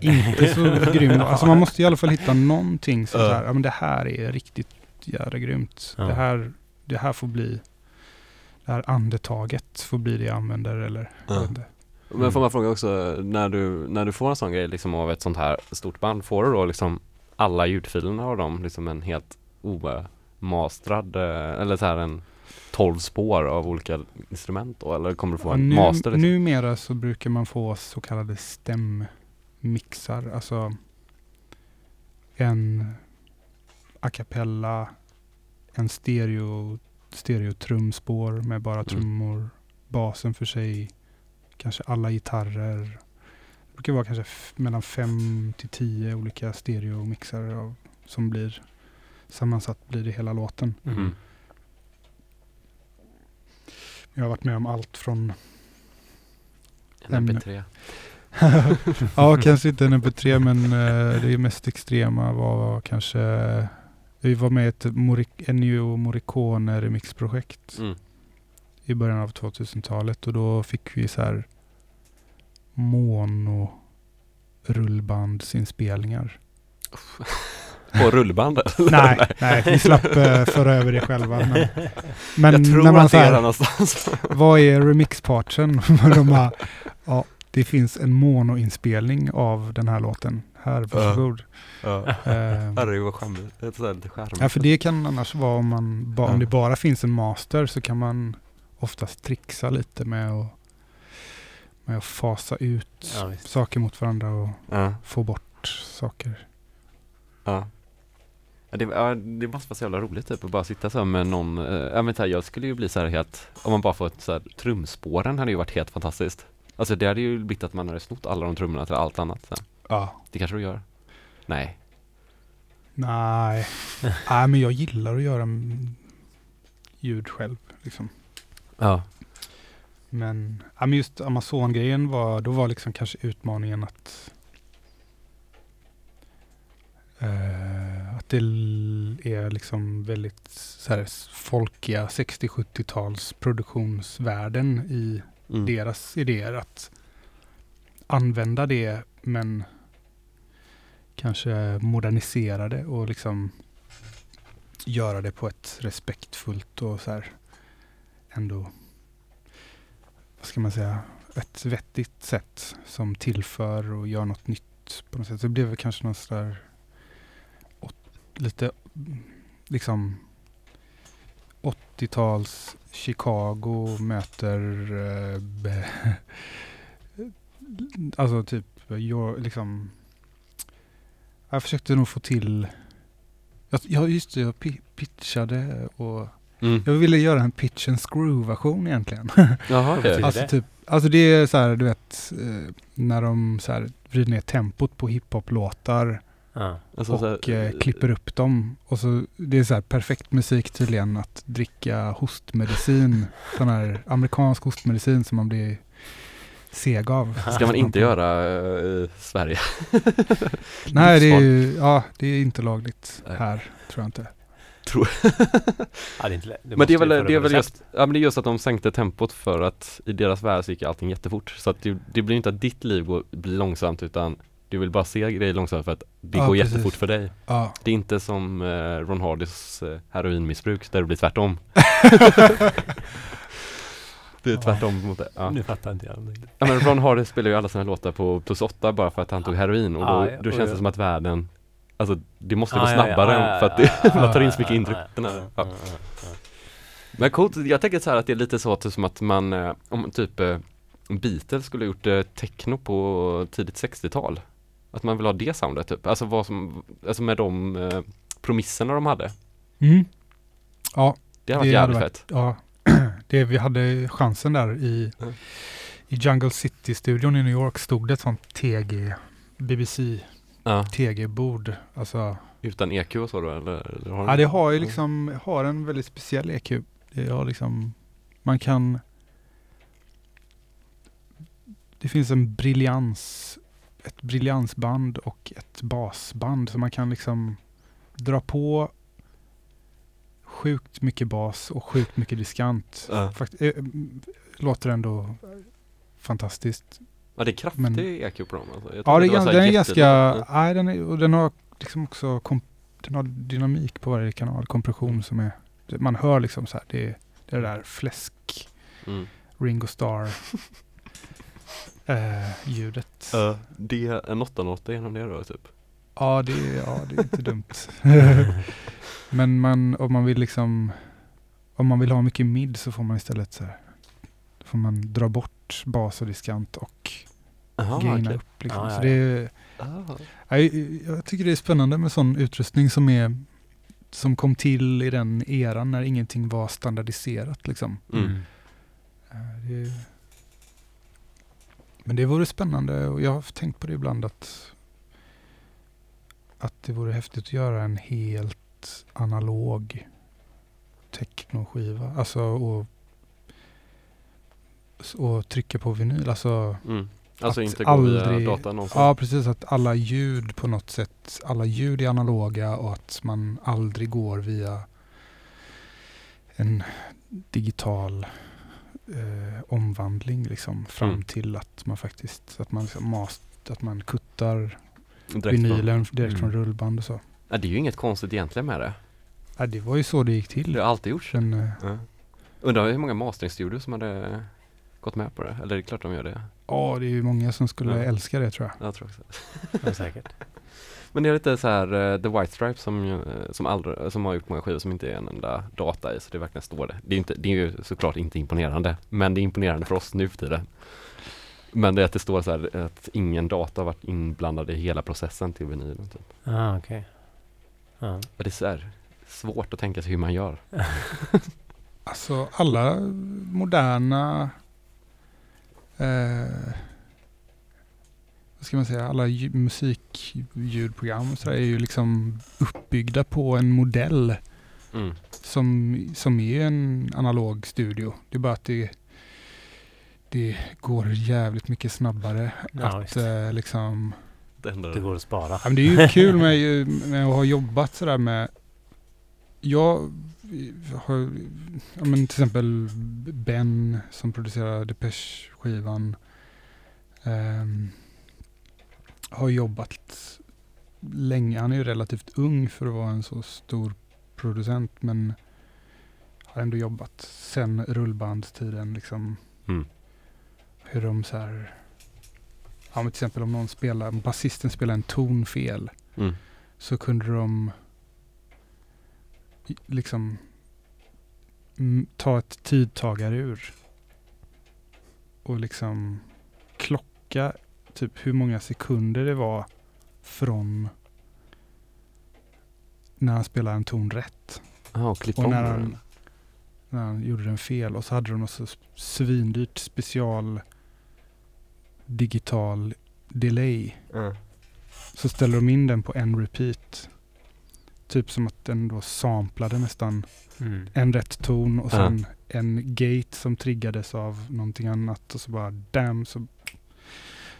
Inte så grym. Alltså man måste i alla fall hitta någonting som så här, ja men det här är riktigt jävla grymt. Ja. Det, här, det här får bli, det här andetaget får bli det jag använder eller jag Ja. Men får man fråga också, när du, när du får en sån grej liksom av ett sånt här stort band, får du då liksom alla ljudfilerna av dem liksom en helt omastrad, eh, eller så här en 12 spår av olika instrument då? Eller kommer du få en nu, master liksom? Numera så brukar man få så kallade stämmixar, alltså en a cappella, en stereo, stereotrumspår med bara Mm. trummor, basen för sig, kanske alla gitarrer. Det brukar vara kanske mellan fem till tio olika stereomixar av, som blir sammansatt blir det hela låten. Mm. Jag har varit med om allt från En- MP3. Ja, kanske inte en MP3 men eh, det mest extrema var kanske vi var med i ett Morik- Ennio Morricone remixprojekt Mm. i början av 2000-talet och då fick vi så här mono rullbandsinspelningar. På rullbandet? nej, nej, vi slapp uh, föra över det själva. Men, men jag tror när man att det är någonstans. vad är remixpartsen? De bara, ja, det finns en monoinspelning av den här låten. Här, varsågod. ja. Eh, Herregud vad charmigt. Ja, för det kan annars vara om, man ba, Ja. om det bara finns en master så kan man oftast trixa lite med att, med att fasa ut Ja, saker mot varandra och Ja. få bort saker. Ja. Ja, det, ja, det måste vara så jävla roligt typ att bara sitta så här med någon, eh, ja men så här, jag skulle ju bli så här helt, om man bara får ett så här, trumspåren hade ju varit helt fantastiskt. Alltså det hade ju blivit att man hade snott alla de trummorna till allt annat sen. Ja. Det kanske du gör? Nej. Nej. Nej, men jag gillar att göra ljud själv. Liksom. Ja. Men, ja, men just Amazon-grejen var, då var liksom kanske utmaningen att eh, att det är liksom väldigt så här, folkiga 60-70-tals produktionsvärden i Mm. deras idéer. Att använda det men kanske modernisera det och liksom göra det på ett respektfullt och så här ändå, vad ska man säga, ett vettigt sätt som tillför och gör något nytt på något sätt. Så det blev väl kanske någon sådär lite liksom 80-tals Chicago möter eh, alltså typ jag, liksom jag försökte nog få till jag, just det, jag pi- pitchade och Mm. jag ville göra en pitch and screw version egentligen. Jaha betyder Alltså, det? typ, alltså det är så här, du vet, eh, när de så här vrider ner tempot på hiphop-låtar Ja. Alltså, så här, och eh, klipper upp dem. Och så, det är så här perfekt musik tydligen att dricka hostmedicin. sån här amerikansk hostmedicin som man blir seg av. Ska man inte göra eh, i Sverige? Nej, det är ju, ja, det är inte lagligt Nej. här, tror jag inte. Ja, det inte Men det är väl, det är väl just, ja men det är just att de sänkte tempot för att i deras värld så gick allting jättefort. Så att det, det blir inte att ditt liv går, blir långsamt utan du vill bara se grejer långsamt för att det Ja, går precis. jättefort för dig. Ja. Det är inte som eh, Ron Hardys eh, heroinmissbruk där det blir tvärtom. det är tvärtom mot det. Ja. Nu fattar inte jag. ja men Ron Hardy spelar ju alla sina låtar på plus åtta bara för att han tog heroin och då, ja, då känns det ja. som att världen Alltså det måste Ah, gå snabbare ja, ja, för att det, ja, man tar in så mycket ja, intryck. Men coolt, jag tänker så här att det är lite så typ som att man, eh, om typ Beatles skulle ha gjort eh, techno på tidigt 60-tal. Att man vill ha det soundet typ, alltså vad som, alltså med de eh, promisserna de hade. Mm. Ja, Det hade varit Det hade jävligt varit- fett. ja. det, vi hade chansen där i, Mm. i Jungle City-studion i New York stod det ett sånt TG, BBC Ja, TG-bord. Alltså, utan EQ och så då eller? eller har ja, det har ju liksom, har en väldigt speciell EQ. Det har liksom, man kan det finns en briljans, ett briljansband och ett basband. Så man kan liksom dra på sjukt mycket bas och sjukt mycket diskant. Ja. Fakt, äh, låter ändå fantastiskt. Ja det är kraftig Men- EQ på dem alltså. Jag Ja, det här den är ganska, nej, den är, och den har liksom också, kom, den har dynamik på varje kanal, kompression som är, man hör liksom så här, det är det är det där fläsk, Mm. Ringo Starr eh, ljudet. Ja, det är en 880 genom det då typ. Ja, det, är- ja, det är inte dumt. Men man, om man vill liksom, om man vill ha mycket mid så får man istället så här, då får man dra bort bas och diskant och Jaha, gaina okej. upp liksom. Ja, ja, så det är, Ah. jag, jag tycker det är spännande med sån utrustning som är som kom till i den eran när ingenting var standardiserat liksom. Mm. Eh, Det, men det vore spännande och jag har tänkt på det ibland att att det vore häftigt att göra en helt analog technoskiva. Alltså och, och trycka på vinyl. Alltså, Mm. Alltså inte gå via aldrig- data någonsin. ja precis att alla ljud på något sätt, alla ljud är analoga och att man aldrig går via en digital eh, omvandling liksom fram Mm. till att man faktiskt, att man liksom mas, att man kuttar Direkt från- vinylen direkt från Mm. rullband och så. Ja, det är ju inget konstigt egentligen med det. Ja, det var ju så det gick till. Det har alltid gjorts. Sen, eh, Ja. Undrar hur många masteringstudios som hade gått med på det? Eller det är klart de gör det. Ja, det är ju många som skulle Ja. älska det tror jag. Jag tror också. Ja, säkert. Men det är lite så här eh, The White Stripes som, eh, som, aldrig, som har gjort många skivor som inte är en enda data i så det verkligen står det. Det är, inte, det är ju såklart inte imponerande men det är imponerande för oss nu för tiden. Men det är att det står så här att ingen data har varit inblandad i hela processen till vinylen. Typ. Ah, okej. Ja. Och det är så här svårt att tänka sig hur man gör. Alltså alla moderna eh, vad ska man säga, alla ju- musikljudprogram så är ju liksom uppbyggda på en modell Mm. som, som är en analog studio. Det är bara att det, det går jävligt mycket snabbare Ja, att eh, liksom Det går att spara. Ja, men det är ju kul med, ju- med att ha jobbat sådär med Jag har ja, men till exempel Ben som producerar Depeche-skivan ehm, har jobbat länge. Han är ju relativt ung för att vara en så stor producent men har ändå jobbat sen rullbandstiden liksom Mm. hur de så här Ja men till exempel om någon spelar, om basisten spelar en ton fel Mm. så kunde de liksom ta ett tidtagarur och liksom klocka typ hur många sekunder det var från när han spelade en ton rätt Ja, och klippa och när han, när han gjorde den fel och så hade de också svindyrt special digital delay Ja. så ställer de in den på en repeat. Typ som att den då samplade nästan Mm. en rätt ton och sen en gate som triggades av någonting annat och så bara damn så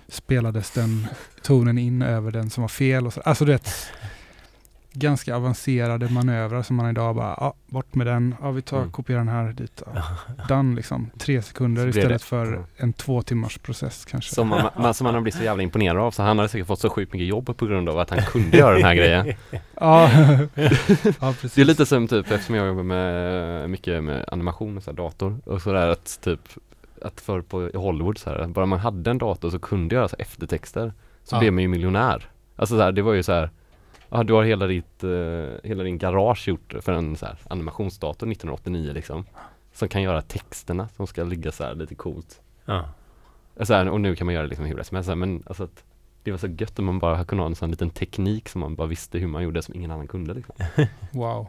spelades den tonen in över den som var fel. Och så. Alltså det ganska avancerade manövrar som man idag bara, ja, bort med den, ja, vi tar, Mm. kopierar den här dit. Ja. Done liksom. Tre sekunder istället det- för en två timmars process kanske. Som man, man, som man har blivit så jävla imponerad av så han hade säkert fått så sjukt mycket jobb på grund av att han kunde göra den här grejen. Ja, ja precis. Det är lite som typ eftersom jag jobbar med mycket med animation och så här, dator och sådär att typ att förr på Hollywood så här, bara man hade en dator så kunde göra så eftertexter så Ja. blev man ju miljonär. Alltså så här, det var ju så här Ja, du har hela ditt, eh, hela din garage gjort för en så här, animationsdator 1989 liksom. Som kan göra texterna som ska ligga så här lite coolt. Ja. Så här, och nu kan man göra det liksom hur som helst. Men alltså att det var så gött om man bara kunde ha en sån liten teknik som man bara visste hur man gjorde som ingen annan kunde liksom. Wow.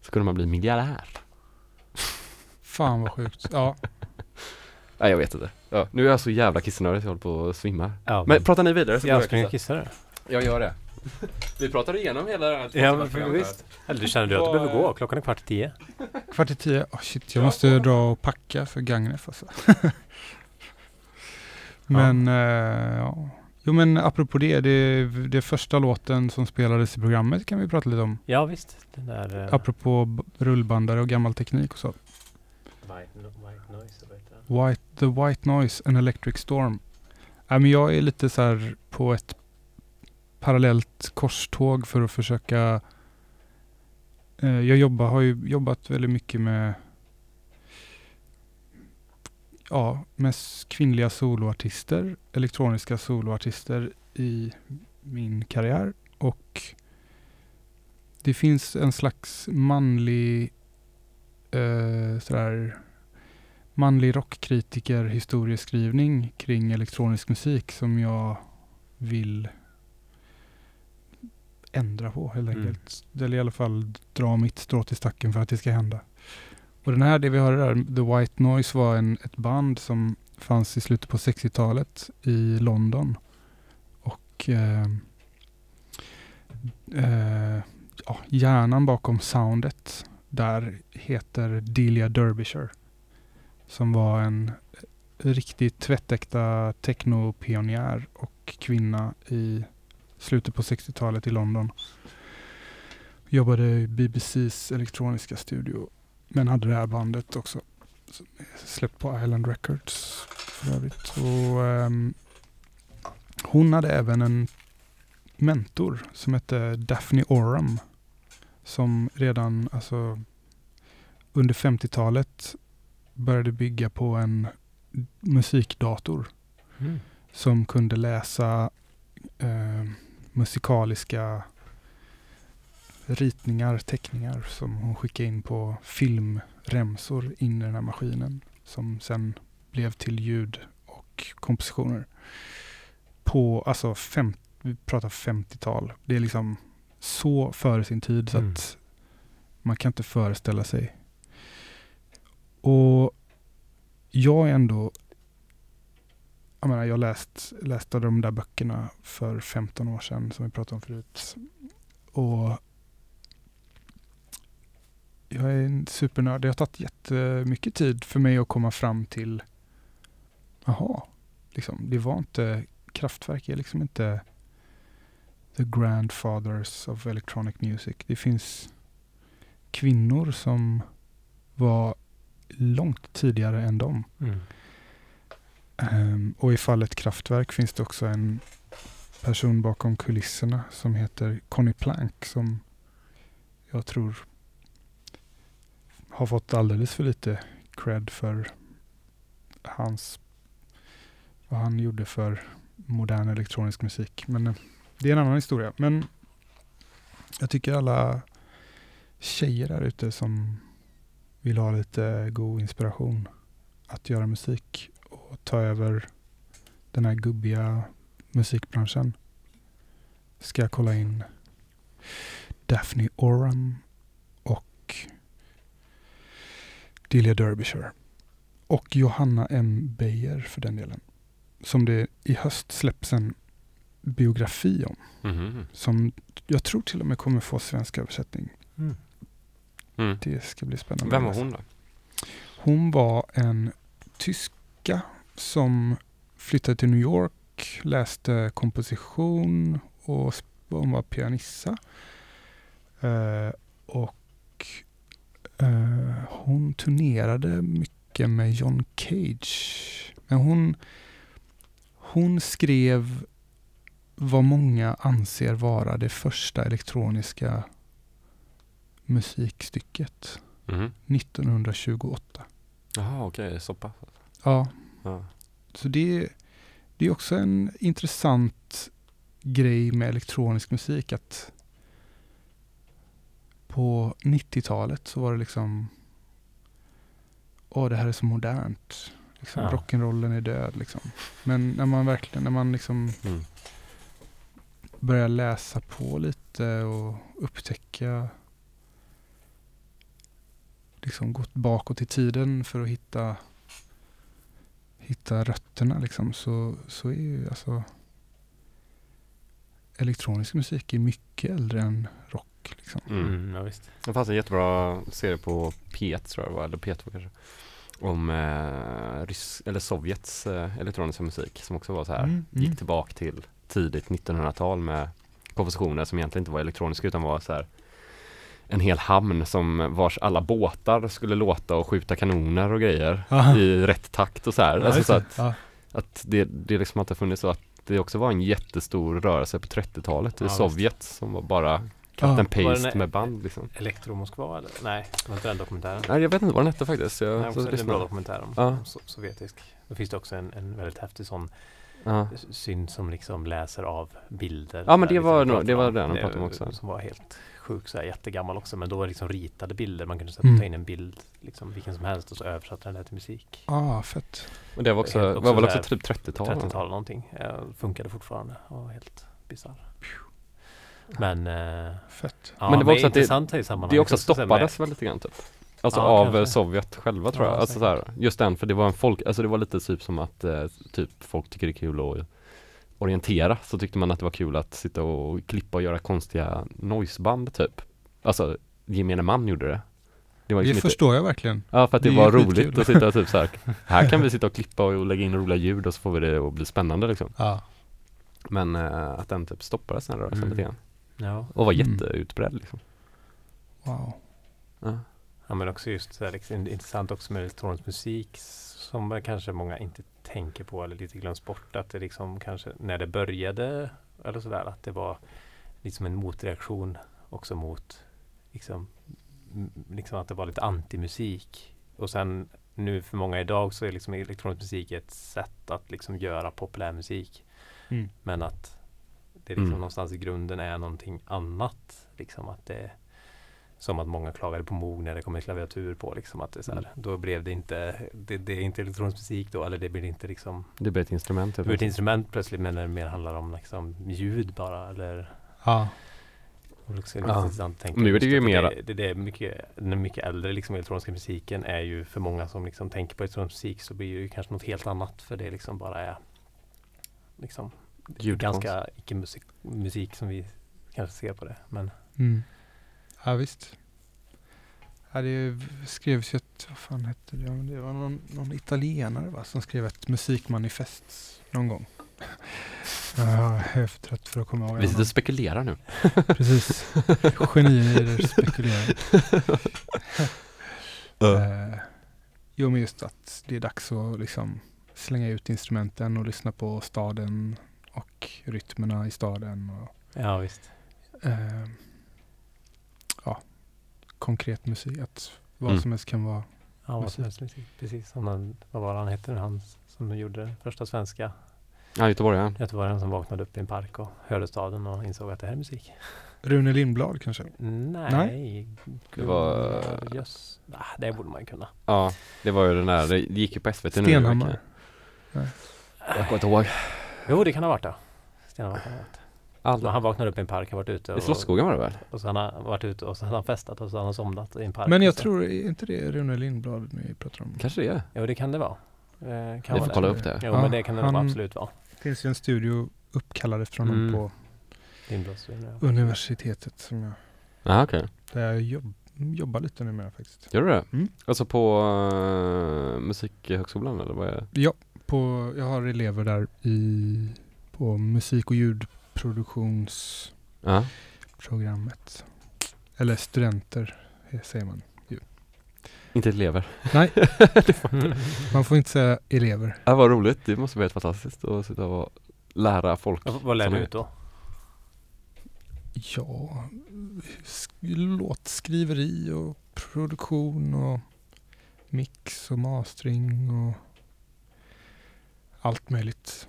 Så kunde man bli miljardär. Fan vad sjukt. Ja, Nej jag vet inte. Ja, nu är jag så jävla kissnödig så jag håller på att svimma. ja Men pratar ni vidare så jag går springer kissa. och kissar. Jag gör det. Vi pratade igenom hela det här Ja, men visst. Eller du känner du att du behöver gå? Klockan är kvart i tio. kvart i tio. Oh, shit, jag måste dra och packa för Gagnef alltså. men, eh, ja. Jo men apropå det, det, det första låten som spelades i programmet kan vi prata lite om. Ja visst. Den där... Uh, Apropå rullbandare och gammal teknik och så. no, white the White Noise, An Electric Storm. Äh, men jag är lite så här på ett parallellt korståg för att försöka eh, Jag jobbar, har ju jobbat väldigt mycket med Ja, mest kvinnliga soloartister, elektroniska soloartister i min karriär och det finns en slags manlig eh, sådär manlig rockkritiker historieskrivning kring elektronisk musik som jag vill ändra på helt Mm. enkelt. Eller i alla fall dra mitt strå till stacken för att det ska hända. Och den här, det vi hörde där, The White Noise var en, ett band som fanns i slutet på 60-talet i London. Och eh, eh, ja, hjärnan bakom soundet där heter Delia Derbyshire som var en riktigt tvättäkta technopionjär och kvinna i slutet på 60-talet i London. Jobbade i BBCs elektroniska studio men hade det här bandet också. Släppt på Island Records för övrigt. Och, um, hon hade även en mentor som hette Daphne Oram. Som redan alltså, under 50-talet började bygga på en musikdator Mm. som kunde läsa eh, musikaliska ritningar, teckningar som hon skickade in på filmremsor in i den här maskinen som sen blev till ljud och kompositioner. På, alltså fem, vi pratar 50-tal. Det är liksom så före sin tid så Mm. att man kan inte föreställa sig. Och jag är ändå jag menar, jag läst, läste de där böckerna för 15 år sedan som vi pratade om förut. Och jag är en supernörd. Det har tagit jättemycket tid för mig att komma fram till Jaha, liksom, det var inte Kraftwerk är liksom inte the grandfathers of electronic music. Det finns kvinnor som var långt tidigare än dem. Mm. Ehm, och i fallet Kraftwerk finns det också en person bakom kulisserna som heter Conny Plank som jag tror har fått alldeles för lite cred för hans vad han gjorde för modern elektronisk musik. Men eh, det är en annan historia. Men jag tycker alla tjejer där ute som vill ha lite god inspiration att göra musik och ta över den här gubbiga musikbranschen ska jag kolla in Daphne Oram och Delia Derbyshire. Och Johanna M. Beijer för den delen. Som det i höst släpps en biografi om. Mhm. Som jag tror till och med kommer få svensk översättning. Mm. Mm. Det ska bli spännande. Vem var hon då? Hon var en tyska som flyttade till New York, läste komposition och hon var pianissa. Eh, och eh, hon turnerade mycket med John Cage. Men hon, hon skrev vad många anser vara det första elektroniska musikstycket. Mhm. 1928. Jaha, okej, så pass. Ja, Ja. så det, det är också en intressant grej med elektronisk musik att på 90-talet så var det liksom Åh, det här är så modernt. Liksom, Ja. Rock'n'rollen är död liksom. Men när man verkligen, när man liksom Mm. börjar läsa på lite och upptäcka liksom gått bakåt i tiden för att hitta hitta rötterna liksom så, så är ju alltså elektronisk musik är mycket äldre än rock liksom. Mm. Mm, ja, visst. Det fanns en jättebra serie på P1 tror jag det var, eller P2 kanske. Om eh, Rys- eller Sovjets eh, elektroniska musik som också var så här. Mm, Gick mm. tillbaka till tidigt 1900-tal med kompositioner som egentligen inte var elektroniska utan var så här en hel hamn som vars alla båtar skulle låta och skjuta kanoner och grejer Aha. i rätt takt och så här. Ja, alltså så det. att, ja. att det, det liksom inte har funnits så att det också var en jättestor rörelse på 30-talet i Ja, visst. Sovjet som var bara cut and Var paste med band liksom. Elektro Moskva eller? Nej, det var inte den dokumentären. Nej jag vet inte vad den hette faktiskt. Jag, Nej, så också en lyssnade. bra dokumentär om, Ja. om so sovjetisk. Då finns det också en, en väldigt häftig sån Ja. syn som liksom läser av bilder. Ja, men det var liksom nog- pratar det var den de Det- pratade om också. Som var helt sjuk, så här, jättegammal också. Men då var det liksom ritade bilder. Man kunde sätta, Mm. ta in en bild, liksom vilken som helst och så översatte den det till musik. Ah, fett. Och det var också, Helt också var väl så också här typ 30-tal? 30-tal någonting. Eh, funkade fortfarande. och helt bisarr. Men, eh, Fett. ja, Men det var också att det- i sammanhanget. Det också så här stoppades väl lite grann typ. Alltså Ja, av kanske. eh, Sovjet själva tror Ja, jag. Alltså så här, just den, för det var en folk, alltså det var lite typ som att eh, typ folk tycker det är kul att orientera. Så tyckte man att det var kul att sitta och klippa och göra konstiga noiseband typ. Alltså gemene man gjorde det. Det var Det liksom inte, förstår jag verkligen. ja för att det, det var roligt skitkul. att sitta typ så här. Här kan vi sitta och klippa och lägga in roliga ljud och så får vi det att bli spännande liksom. Ja. Men eh, att den typ stoppades den rörelsen Mm. lite grann. Ja. Och var Mm. jätteutbredd liksom. Wow. Ja men också just så här, liksom, intressant också med elektronisk musik som kanske många inte tänker på eller lite glöms bort att det liksom kanske när det började eller sådär att det var liksom en motreaktion också mot liksom, liksom att det var lite antimusik. Och sen nu för många idag så är liksom elektronisk musik ett sätt att liksom göra populärmusik. Mm. Men att det liksom Mm. någonstans i grunden är någonting annat. Liksom att det som att många klagade på Moog när det kom en klaviatur på. Liksom att det så här, Mm. Då blev det inte, det, det är inte elektronisk musik då, eller det blir inte liksom Det blir ett instrument. det blir ett instrument plötsligt men när det mer handlar om liksom ljud bara eller Ja. och också lite Ja. Nu är det ju mera- det, det, det är mycket, den mycket äldre liksom elektroniska musiken är ju för många som liksom tänker på elektronisk musik så blir det ju kanske något helt annat för det liksom bara är liksom Ljudkonst. ganska icke-musik musik som vi kanske ser på det. Men Mm. Ja visst. Ja, det skrevs ju ett, vad fan hette det? Ja, Det var någon, någon italienare va, som skrev ett musikmanifest någon gång. Jag är för trött för att komma ihåg. Vi sitter och spekulerar nu. Precis. Genier spekulerar. Eh, jo men just att det är dags att liksom slänga ut instrumenten och lyssna på staden och rytmerna i staden. Och, ja visst. ja, konkret musik. Att vad Mm. som helst kan vara. Ja, vad Musik. som helst musik. Precis. Som den, vad var det han hette nu? Han som gjorde den första svenska Ja, Göteborgaren. göteborgaren som vaknade upp i en park och hörde staden och insåg att det här är musik. Rune Lindblad kanske? Nej. Det var- Gunnar Jöss. Ah, det borde man ju kunna. Ja, det var ju den där, det gick ju på SVT nu. Stenhammar. Jag kommer inte ihåg. Jo, det kan ha varit det. Stenhammar kan ha varit. Alla. Han vaknade upp i en park, har varit ute I och, Slottsskogen var det väl? och så han har varit ute och så hade han festat och så hade han somnat i en park. Men jag tror, är inte det Rune Lindblad vi pratar om? Kanske det är. Jo, det kan det vara. Eh, kan Vi vara får det. kolla upp det. Jo, Ja, men det kan det han- absolut vara. Det finns ju en studio uppkallad efter honom Mm. på ja. universitetet som jag, Ja, okej. där jag jobb, jobbar lite numera faktiskt. Gör du det? Mm. Alltså på uh, Musikhögskolan eller vad är det? Ja, på, jag har elever där i, på musik och ljudproduktionsprogrammet. Ja. Eller studenter eh, säger man. Inte elever. Nej, man får inte säga elever. Ja, vad roligt. Det måste vara helt fantastiskt att sitta och lära folk. Vad- Vad lär du ut då? Ja, sk- låtskriveri och produktion och mix och mastering och allt möjligt.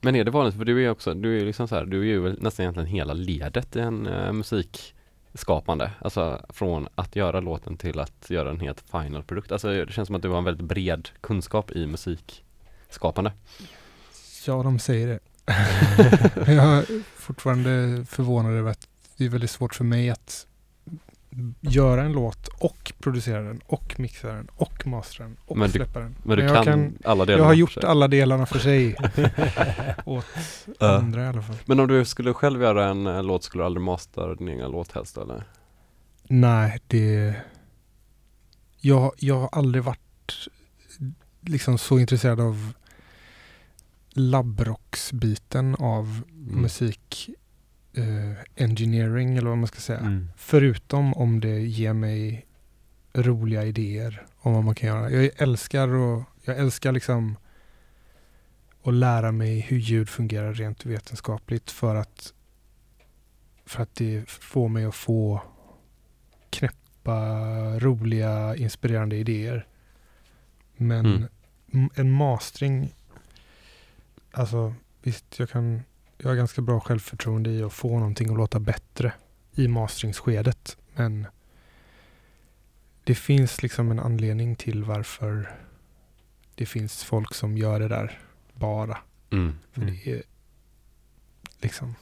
Men är det vanligt, för du är ju också, du är ju liksom så här, du är ju nästan egentligen hela ledet i en uh, musikskapande. Alltså från att göra låten till att göra en helt final produkt. Alltså det känns som att du har en väldigt bred kunskap i musikskapande. Ja, de säger det. jag är fortfarande förvånad över att det är väldigt svårt för mig att göra en låt och producera den och mixa den och mastra den och Men du- släppa den. Men du jag, kan, alla delar jag har gjort alla delarna för sig. Åt Ja. andra i alla fall. Men om du skulle själv göra en eh, låt, skulle du aldrig mastera din egen låt helst eller? Nej, det... Jag, jag har aldrig varit liksom så intresserad av labbrocksbiten av Mm. musik eh, engineering eller vad man ska säga. Mm. Förutom om det ger mig roliga idéer om vad man kan göra. Jag älskar och jag älskar liksom att lära mig hur ljud fungerar rent vetenskapligt för att för att det får mig att få knäppa, roliga, inspirerande idéer. Men Mm. en mastering, alltså visst jag kan, jag har ganska bra självförtroende i att få någonting att låta bättre i masteringsskedet. Men det finns liksom en anledning till varför det finns folk som gör det där bara. Mm. För det är liksom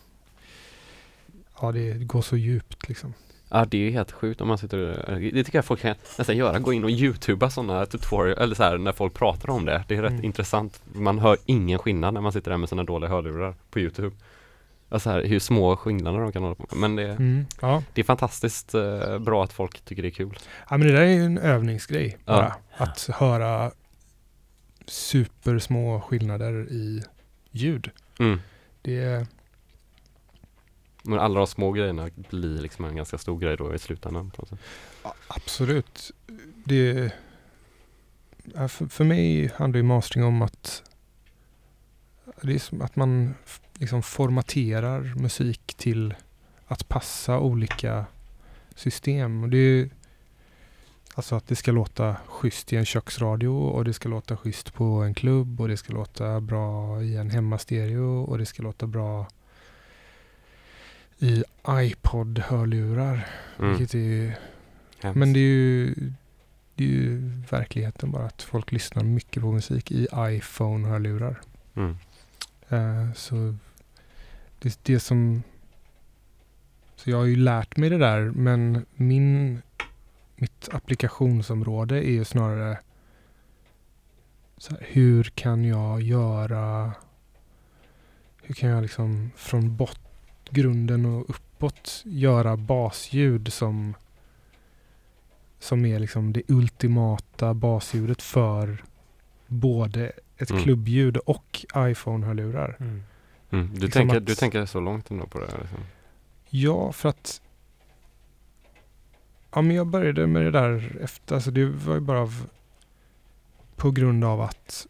Ja, det går så djupt liksom. Ja det är ju helt sjukt om man sitter Det tycker jag folk kan nästan göra, gå in och youtuba sådana tutorial eller så här när folk pratar om det. Det är rätt Mm. intressant. Man hör ingen skillnad när man sitter där med sina dåliga hörlurar på youtube. Alltså här, hur små skillnader de kan hålla på med. Men det, Mm. Ja. det är fantastiskt eh, bra att folk tycker det är kul. ja, men det där är ju en övningsgrej Ja. bara. Att höra supersmå skillnader i ljud. Mm. Det är men alla de små grejerna blir liksom en ganska stor grej då i slutändan. på sätt. Ja, Absolut. Det för, för mig handlar ju mastering om att det är som att man liksom formaterar musik till att passa olika system. Och det är Alltså att det ska låta schysst i en köksradio och det ska låta schysst på en klubb och det ska låta bra i en hemmastereo och det ska låta bra i iPod-hörlurar. Mm. Vilket är ju men det är ju det är ju verkligheten bara att folk lyssnar mycket på musik i iPhone-hörlurar. Mm. Eh, så det, det som... Så jag har ju lärt mig det där men min, mitt applikationsområde är ju snarare så här, hur kan jag göra... Hur kan jag liksom från bot, grunden och uppåt göra basljud som som är liksom det ultimata basljudet för både ett Mm. klubbljud och iPhone-hörlurar. Mm. Mm. Du, liksom tänker, att- du tänker så långt ändå på det? här, Liksom. Ja, för att Ja, men jag började med det där efter, alltså det var ju bara av, på grund av att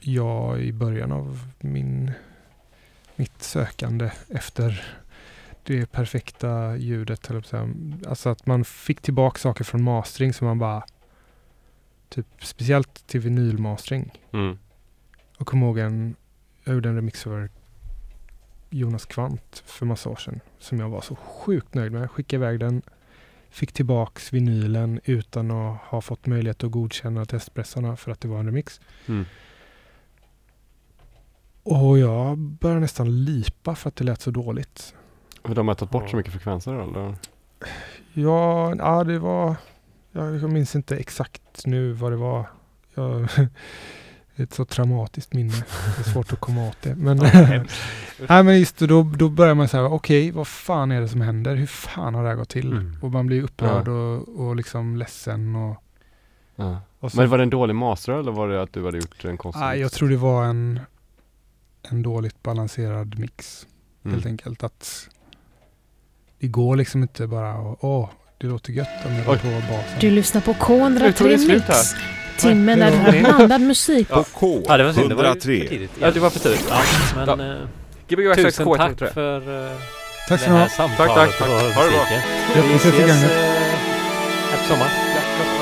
jag i början av min, mitt sökande efter det perfekta ljudet, alltså att man fick tillbaka saker från mastering som man bara, typ speciellt till vinylmastering. Mm. Och kom ihåg en, jag gjorde en remix över Jonas Kvant för massa år sedan. Som jag var så sjukt nöjd med. Jag skickade iväg den. Fick tillbaks vinylen utan att ha fått möjlighet att godkänna testpressarna för att det var en remix. Mm. Och jag började nästan lipa för att det lät så dåligt. Och de har tagit bort så Ja. mycket frekvenser eller? Ja, ja det var... Jag minns inte exakt nu vad det var. Jag, det är ett så traumatiskt minne. Det är svårt att komma åt det. Men, Ja. Nej men just då, då börjar man säga okej vad fan är det som händer? Hur fan har det här gått till? Mm. Och man blir upprörd och, och liksom ledsen och, Ja. och så, Men var det en dålig master eller var det att du hade gjort en konstig Nej, jag tror det var en, en dåligt balanserad mix Mm. helt enkelt. Att det går liksom inte bara att åh, det låter gött om jag på basen. Du lyssnar på Nu tog K103 det slut Mix. här. Timmen har blandad musik. Ja. K Ja, det var synd. Det var ju för 103. tidigt. Ja, det var för tidigt. Ja, men Ja. eh, Gbg tusen K103. tack för eh, Tack det här samtalet tack, tack. och Ha det bra. musiken. Vi ses i gagnet. eh, efter sommaren. Ja,